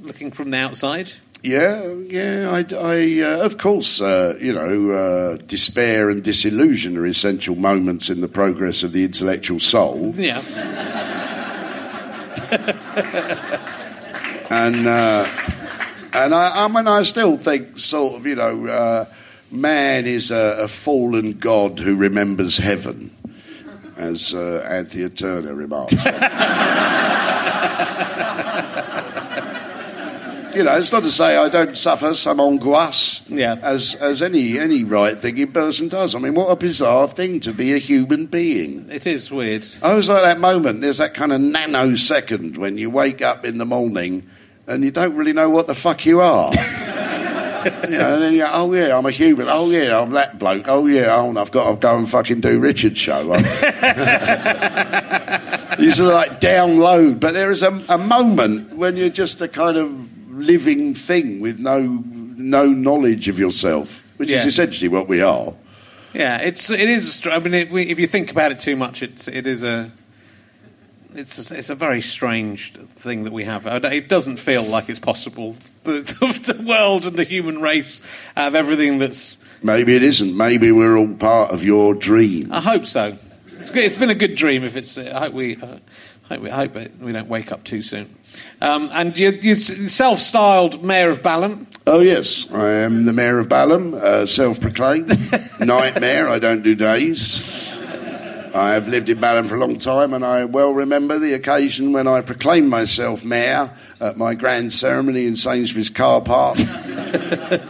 looking from the outside. Yeah, yeah, I, I uh, of course, uh, you know, uh, despair and disillusion are essential moments in the progress of the intellectual soul. Yeah. [LAUGHS] and uh, and I, I mean, I still think sort of, you know, uh, man is a, a fallen god who remembers heaven, as uh, Anthea Turner remarks. [LAUGHS] you know, it's not to say I don't suffer some angoisse, Yeah. as as any any right-thinking person does. I mean, what a bizarre thing to be a human being. It is weird. I was like that moment. There's that kind of nanosecond when you wake up in the morning and you don't really know what the fuck you are. [LAUGHS] you know, and then you go, oh yeah, I'm a human. Oh yeah, I'm that bloke. Oh yeah, oh, and I've got to go and fucking do Richard's show. [LAUGHS] you sort of like download, but there is a, a moment when you're just a kind of living thing with no no knowledge of yourself, which Yeah. is essentially what we are. Yeah, it's it is. I mean, it, we, if you think about it too much, it's it is a. It's a, it's a very strange thing that we have. It doesn't feel like it's possible. [LAUGHS] The, the, the world and the human race have everything that's. Maybe it isn't. Maybe we're all part of your dream. I hope so. It's, good, it's been a good dream. If it's, I hope we, uh, hope we, I hope we don't wake up too soon. Um, and you, you self-styled mayor of Balham. Oh, yes, I am the mayor of Balham, uh, self proclaimed. [LAUGHS] Nightmare, I don't do days. I have lived in Balham for a long time, and I well remember the occasion when I proclaimed myself mayor at my grand ceremony in Sainsbury's car park. [LAUGHS]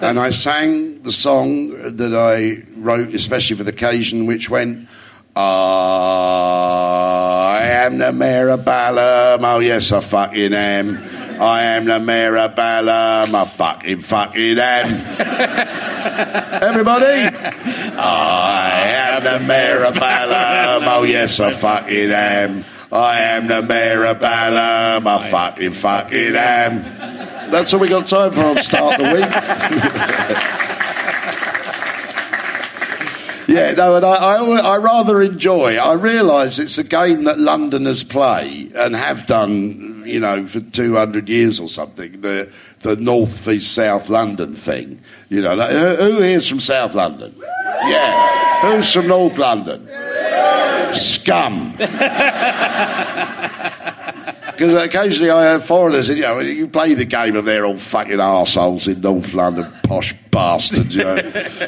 and I sang the song that I wrote especially for the occasion, which went, I am the mayor of Balham. Oh, yes, I fucking am. I am the mayor of Balham. I fucking fucking am. [LAUGHS] Everybody? I am the mayor of Balham. Oh, yes, I fucking am. I am the mayor of Balham. I fucking fucking am. That's all we got time for on Start the Week. [LAUGHS] Yeah, no, and I, I, I rather enjoy. I realise it's a game that Londoners play and have done you know, for 200 years or something, the, the North v South London thing. You know, like, who, who here's from South London? Yeah. Who's from North London? Scum. [LAUGHS] Because occasionally I have foreigners, you know, you play the game of they're all fucking arseholes in North London, posh bastards, you know.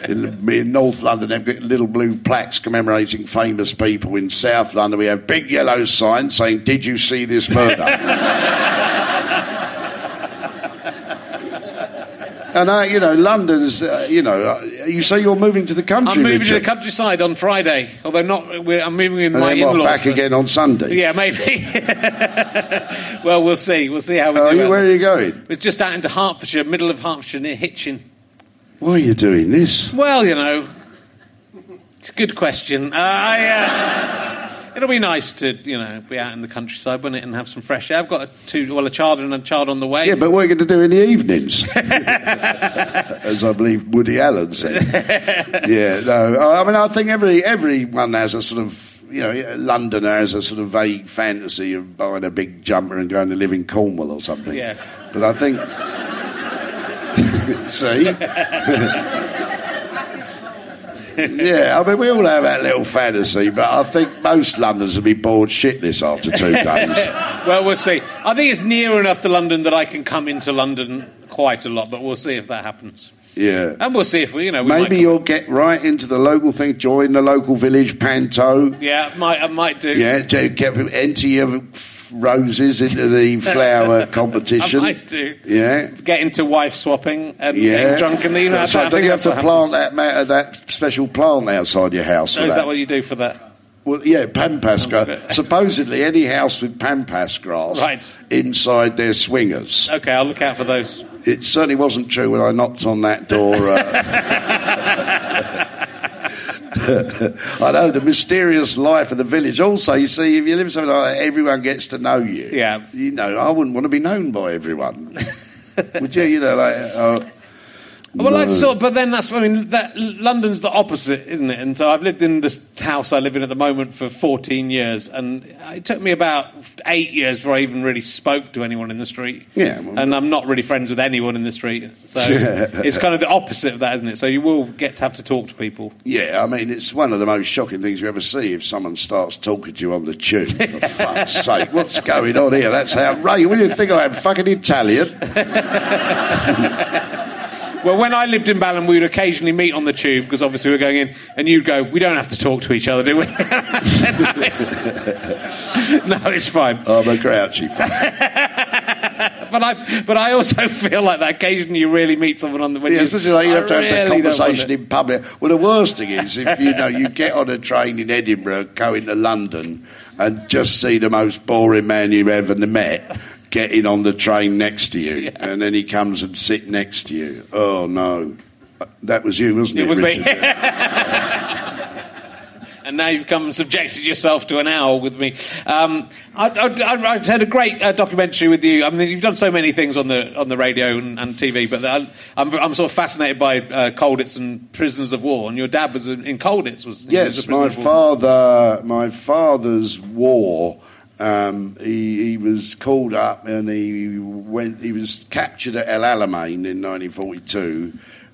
in, in North London, they've got little blue plaques commemorating famous people. In South London, we have big yellow signs saying, Did you see this murder? [LAUGHS] And I, you know, London's. Uh, you know, you say you're moving to the country. I'm moving Richard. to the countryside on Friday, although not. We're, I'm moving in And my then what, in-laws. back first. again on Sunday. Yeah, maybe. [LAUGHS] well, we'll see. We'll see how we Are do. you, where are you going? It's just out into Hertfordshire, middle of Hertfordshire, near Hitchin. Why are you doing this? Well, you know, it's a good question. Uh, I, uh, it'll be nice to, you know, be out in the countryside, won't it, and have some fresh air. I've got a two, well, a child and a child on the way. Yeah, but what are you going to do in the evenings? [LAUGHS] As I believe Woody Allen said. [LAUGHS] yeah, no. I I mean, I think every everyone has a sort of, you know, Londoner has a sort of vague fantasy of buying a big jumper and going to live in Cornwall or something. Yeah. But I think. [LAUGHS] See? Yeah, I mean, we all have that little fantasy, but I think most Londoners will be bored shitless after two [LAUGHS] days. Well, we'll see. I think it's near enough to London that I can come into London quite a lot, but we'll see if that happens. Yeah. And we'll see if we, you know, we Maybe you'll get right into the local thing, join the local village panto. Yeah, might, I might do. Yeah, to get, enter your roses into the [LAUGHS] flower I competition. might do. Yeah. Get into wife swapping and Yeah, getting drunk. I, That's think Don't you have to plant happens. that that special plant outside your house? Is that? that what you do for that? Well, yeah, pampas grass. [LAUGHS] Supposedly, any house with pampas grass Right. inside their swingers. Okay, I'll look out for those. It certainly wasn't true when I knocked on that door. Uh, [LAUGHS] [LAUGHS] I know the mysterious life of the village. Also, you see, if you live somewhere like that, everyone gets to know you. Yeah. You know, I wouldn't want to be known by everyone. [LAUGHS] Would you? You know, like. Uh, Well, like no. sort, of- but then that's I mean that London's the opposite, isn't it? And so I've lived in this house I live in at the moment for 14 years, and it took me about eight years before I even really spoke to anyone in the street. Yeah, well- and I'm not really friends with anyone in the street, so [LAUGHS] it's kind of the opposite of that, isn't it? So you will get to have to talk to people. Yeah, I mean, it's one of the most shocking things you ever see if someone starts talking to you on the tube. For [LAUGHS] fuck's sake, what's going on here? That's how? outrageous. What do you think I am, fucking Italian? [LAUGHS] Well, when I lived in Balham, we would occasionally meet on the tube because obviously we were going in, and you'd go, "We don't have to talk to each other, do we?" [LAUGHS] Said, no, it's, [LAUGHS] no, it's fine. I'm a grouchy. [LAUGHS] But I, but I also feel like that occasionally you really meet someone on the when Yeah, you, especially like you I have to have really that conversation in public. Well, the worst thing is if you know you get on a train in Edinburgh, go into London, and just see the most boring man you've ever met getting on the train next to you, and then he comes and sit next to you. Oh no, that was you, wasn't it? It was me. Richard? [LAUGHS] and now you've come and subjected yourself to an hour with me. Um, I, I, I, had a great uh, documentary with you. I mean, you've done so many things on the on the radio and, and TV, but I, I'm, I'm sort of fascinated by uh, Colditz and prisoners of war. And your dad was in, in Colditz, was he was Yes, my father, my father's war. Um, he, he was called up and he went. He was captured at El Alamein in 1942,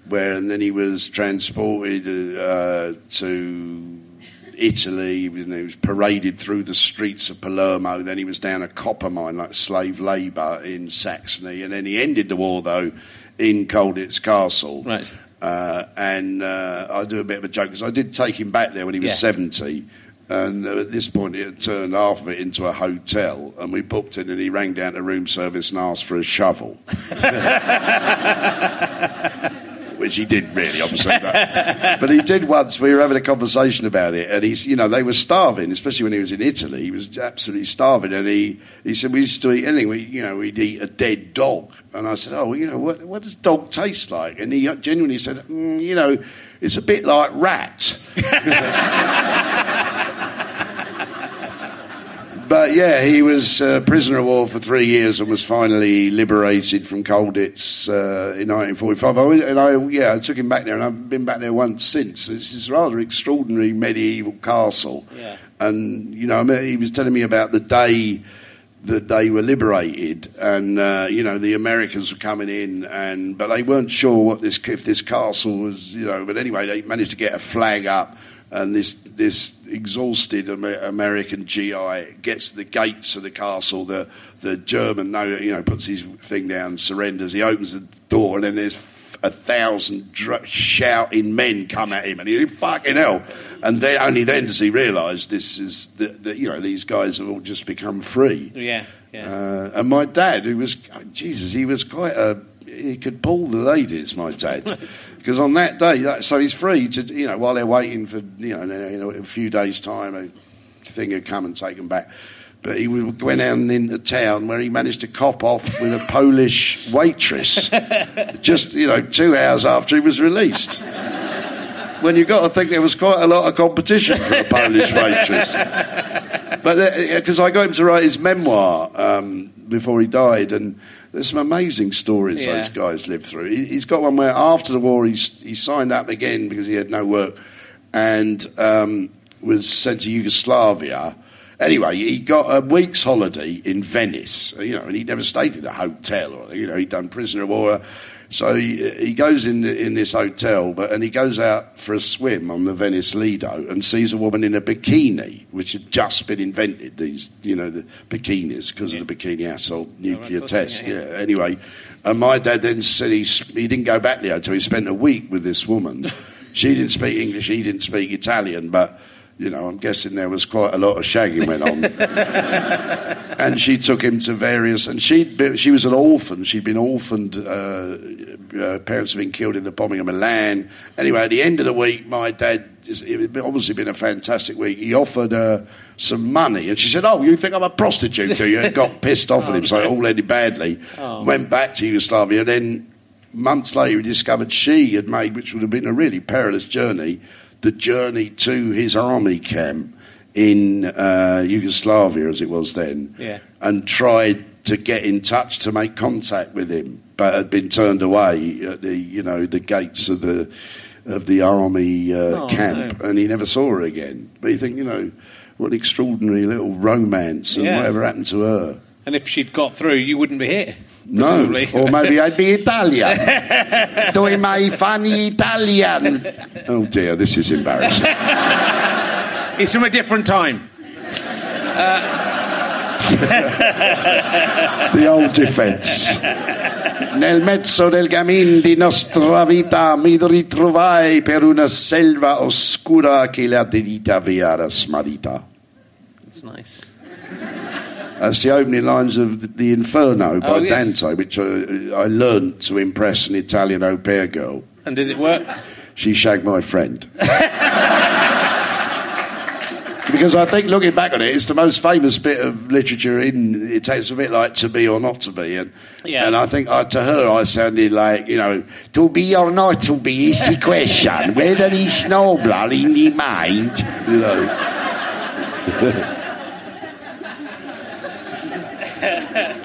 where and then he was transported uh, to Italy. and He was paraded through the streets of Palermo. Then he was down a copper mine, like slave labour in Saxony, and then he ended the war though in Colditz Castle. Right. Uh, and uh, I do a bit of a joke because I did take him back there when he was Yeah. 70. And uh, at this point, it had turned half of it into a hotel, and we booked it. And he rang down to room service and asked for a shovel, [LAUGHS] which he didn't really, obviously. But, but he did once. We were having a conversation about it, and he's, you know, they were starving, especially when he was in Italy. He was absolutely starving, and he, he said we used to eat anything. We, you know, we'd eat a dead dog, and I said, oh, well, you know, what, what does dog taste like? And he genuinely said, mm, you know, it's a bit like rat. [LAUGHS] But yeah, he was uh, prisoner of war for three years and was finally liberated from Colditz uh, in 1945. I, and I, yeah, I took him back there, and I've been back there once since. It's this rather extraordinary medieval castle. Yeah. And you know, I mean, he was telling me about the day that they were liberated, and uh, you know the Americans were coming in, and but they weren't sure what this if this castle was, you know. But anyway, they managed to get a flag up, and this this exhausted American GI gets to the gates of the castle. The the German, you know, puts his thing down, surrenders. He opens the door, and then there's a thousand dr- shouting men come at him, and he fucking hell. And then only then does he realise this is that that, you know these guys have all just become free. Yeah, yeah. Uh, and my dad, who was Jesus, he was quite a he could pull the ladies. My dad, [LAUGHS] because on that day, that- so he's free to you know while they're waiting for you know, you know a few days time, a thing would come and take them back. But he went out into town where he managed to cop off with a [LAUGHS] Polish waitress, just you know two hours after he was released. When you've got to think there was quite a lot of competition for a Polish waitress. But because I got him to write his memoir um, before he died, and there's some amazing stories Yeah. those guys lived through. He, he's got one where after the war he, he signed up again because he had no work and um, was sent to Yugoslavia. Anyway, he got a week's holiday in Venice, you know, and he never stayed in a hotel or you know he'd done prisoner of war. So he, he goes in in this hotel, but and he goes out for a swim on the Venice Lido and sees a woman in a bikini, which had just been invented. These, you know, the bikinis because of the bikini Atoll nuclear test. yeah, Yeah. Anyway, and my dad then said he he didn't go back to the hotel. He spent a week with this woman. [LAUGHS] she didn't speak English. He didn't speak Italian, but. You know, I'm guessing there was quite a lot of shagging went on [LAUGHS] and she took him to various. And she she was an orphan. She'd been orphaned. Uh, uh, parents had been killed in the bombing of Milan. Anyway, at the end of the week, my dad. It had obviously been a fantastic week. He offered her some money, and she said, "Oh, you think I'm a prostitute, do you?" And got pissed off at him, so it all ended badly. Went back to Yugoslavia, then months later, he discovered she had made, which would have been a really perilous journey, the journey to his army camp in uh, Yugoslavia, as it was then, Yeah. and tried to get in touch to make contact with him, but had been turned away at the you know the gates of the of the army uh, Oh, camp, and he never saw her again. But you think, you know, what an extraordinary little romance, and Yeah. whatever happened to her. and if she'd got through, you wouldn't be here. No, presumably. or maybe I'd be Italian. Doing my funny Italian. Oh dear, this is embarrassing. [LAUGHS] It's from a different time. [LAUGHS] The old defence. Nel mezzo del gamin di nostra vita mi ritrovai per una selva oscura che la dedita via era smarrita. That's nice. That's the opening lines of the, the Inferno oh, by Oh, yes. Dante, which I, I learned to impress an Italian au pair girl. And did it work? She shagged my friend. [LAUGHS] because I think, looking back on it, it's the most famous bit of literature in. It takes a bit like to be or not to be, and Yeah. and I think I, to her I sounded like you know to be or not to be is the question whether it's nobler in the mind, you know. [LAUGHS]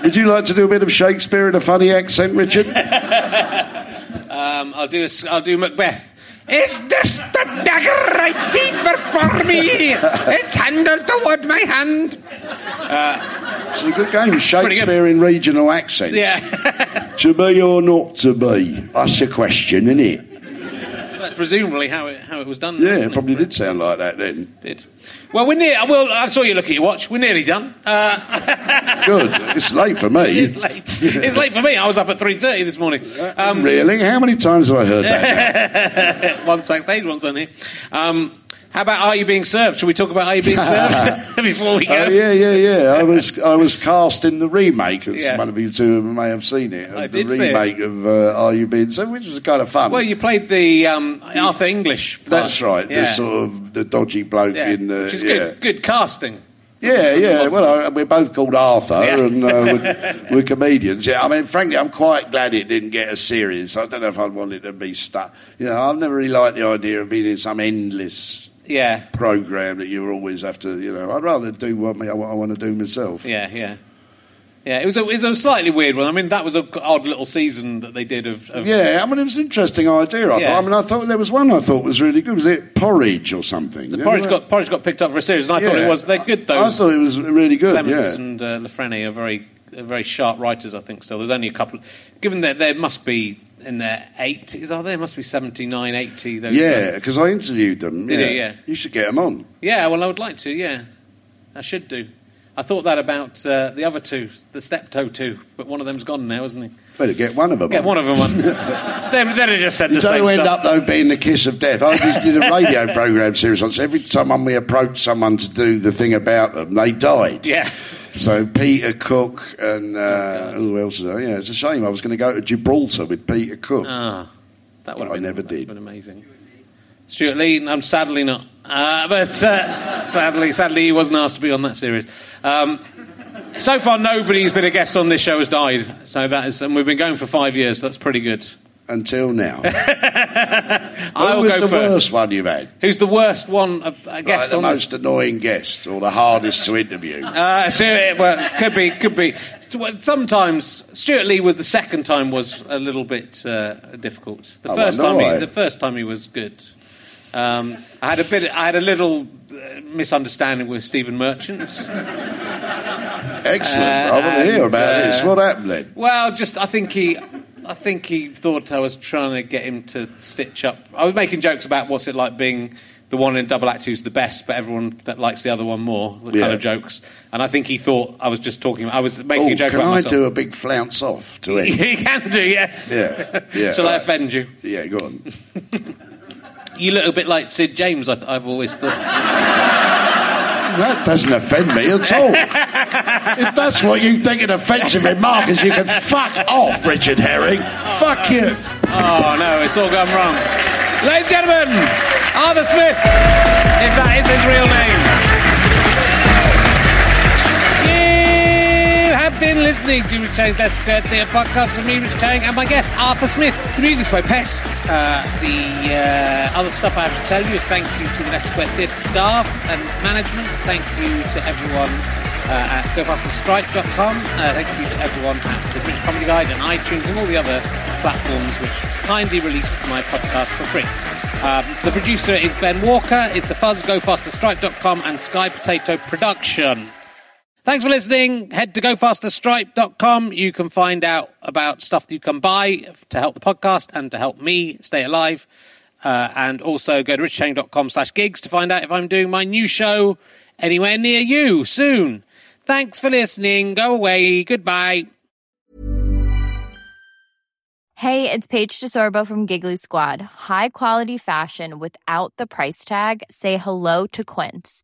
Would you like to do a bit of Shakespeare in a funny accent, Richard? Um, I'll do. A, I'll do Macbeth. Is this the dagger I keep before me? It's handled toward my hand. It's a good game. Shakespeare in regional accents. Yeah, To be or not to be? That's a question, isn't it? Presumably how it how it was done. Yeah, it probably did sound like that then. Did. Well, we're near. Well, I saw you look at your watch. We're nearly done. Uh, [LAUGHS] Good. It's late for me. [LAUGHS] it's late. It's late for me. I was up at three thirty this morning. Um, really? How many times have I heard that? [LAUGHS] once backstage, once on here. Um, how about Are You Being Served? Should we talk about Are You Being Served [LAUGHS] [LAUGHS] before we go? oh yeah, yeah, yeah. I was I was cast in the remake. As Yeah. one of you two may have seen it. I the did see it. remake of uh, Are You Being Served, which was kind of fun. Well, you played the um, Arthur English. part. That's right. Yeah. The sort of the dodgy bloke Yeah, in the which is yeah. good. Good casting. Yeah, yeah. Well, I, we're both called Arthur, Yeah. and uh, we're, [LAUGHS] we're comedians. Yeah, I mean, frankly, I'm quite glad it didn't get a series. I don't know if I'd want it to be stuck. You know, I've never really liked the idea of being in some endless Yeah, program that you always have to. You know, I'd rather do what, me, what I want to do myself. yeah, yeah. Yeah, it was a, it was a slightly weird one. I mean, that was an odd little season that they did of. of Yeah, I mean, it was an interesting idea. I Yeah. thought. I mean, I thought there was one I thought was really good. Was it porridge or something? The Porridge got Porridge got picked up for a series, and I thought it was. They're good. Those I thought it was really good. Clements yeah. and uh, are very are very sharp writers. I think so. There's only a couple. Given that there must be in their 80s, are there? There must be 79, 80. Those Yeah, because I interviewed them. Did yeah. you? Yeah. You should get them on. Yeah, well, I would like to. Yeah, I should do. I thought that about uh, the other two, the Steptoe two, but one of them's gone now, isn't he? Better get one of them. Get on. one of them on. [LAUGHS] then, then it just said You the don't same end stuff. up though being the kiss of death. I just did a radio program series once. Every time we approached someone to do the thing about them, they died. Yeah. So Peter Cook and uh, who else is there? Yeah, it's a shame. I was going to go to Gibraltar with Peter Cook. Ah, that would I been, never that would have did. been amazing. Stewart Lee, I'm no, sadly not. Uh, but uh, sadly, sadly, he wasn't asked to be on that series. Um, so far, nobody who's been a guest on this show has died. So that is, and we've been going for five years. That's pretty good. Until now. [LAUGHS] I Who was the first. worst one you've had? Who's the worst one? A, a Like guest the most annoying guest or the hardest to interview? [LAUGHS] Uh, so, uh, well, could be, could be. Sometimes Stewart Lee was the second time was a little bit uh, difficult. The Oh, first I time, he, I- the first time he was good. Um, I had a bit, I had a little uh, misunderstanding with Stephen Merchant. Excellent. Uh, I want to hear about uh, this. What happened then? Well, just I think he, I think he thought I was trying to get him to stitch up. I was making jokes about what's it like being the one in double act who's the best, but everyone that likes the other one more. The Yeah. kind of jokes, and I think he thought I was just talking. I was making Oh, a joke can I myself. do a big flounce off to it? you [LAUGHS] can do, yes. Yeah, yeah, Shall I offend you? yeah, go on. [LAUGHS] You look a bit like Sid James. I th- I've always thought. That doesn't offend me at all. [LAUGHS] if that's what you think an offensive remark is, you can fuck off, Richard Herring. Fuck you. Oh no, it's all gone wrong. Ladies and gentlemen, Arthur Smith, if that is his real name. Have been listening to Richard Herring's Leicester Square Theatre podcast from me, Rich Chang, and my guest, Arthur Smith. The music's by Pest. Uh, the uh, other stuff I have to tell you is thank you to the Square Theatre staff and management. Thank you to everyone uh, at GoFasterStripe.com. Uh, thank you to everyone at the British Comedy Guide and iTunes and all the other platforms which kindly released my podcast for free. Um, the producer is Ben Walker. It's a fuzz, GoFasterStripe.com and Sky Potato Production. Thanks for listening. Head to gofasterstripe.com. You can find out about stuff that you can buy to help the podcast and to help me stay alive. Uh, and also go to richardherring.com slash gigs to find out if I'm doing my new show anywhere near you soon. Thanks for listening. Go away. Goodbye. Hey, it's Paige DeSorbo from Giggly Squad. High quality fashion without the price tag. Say hello to Quince.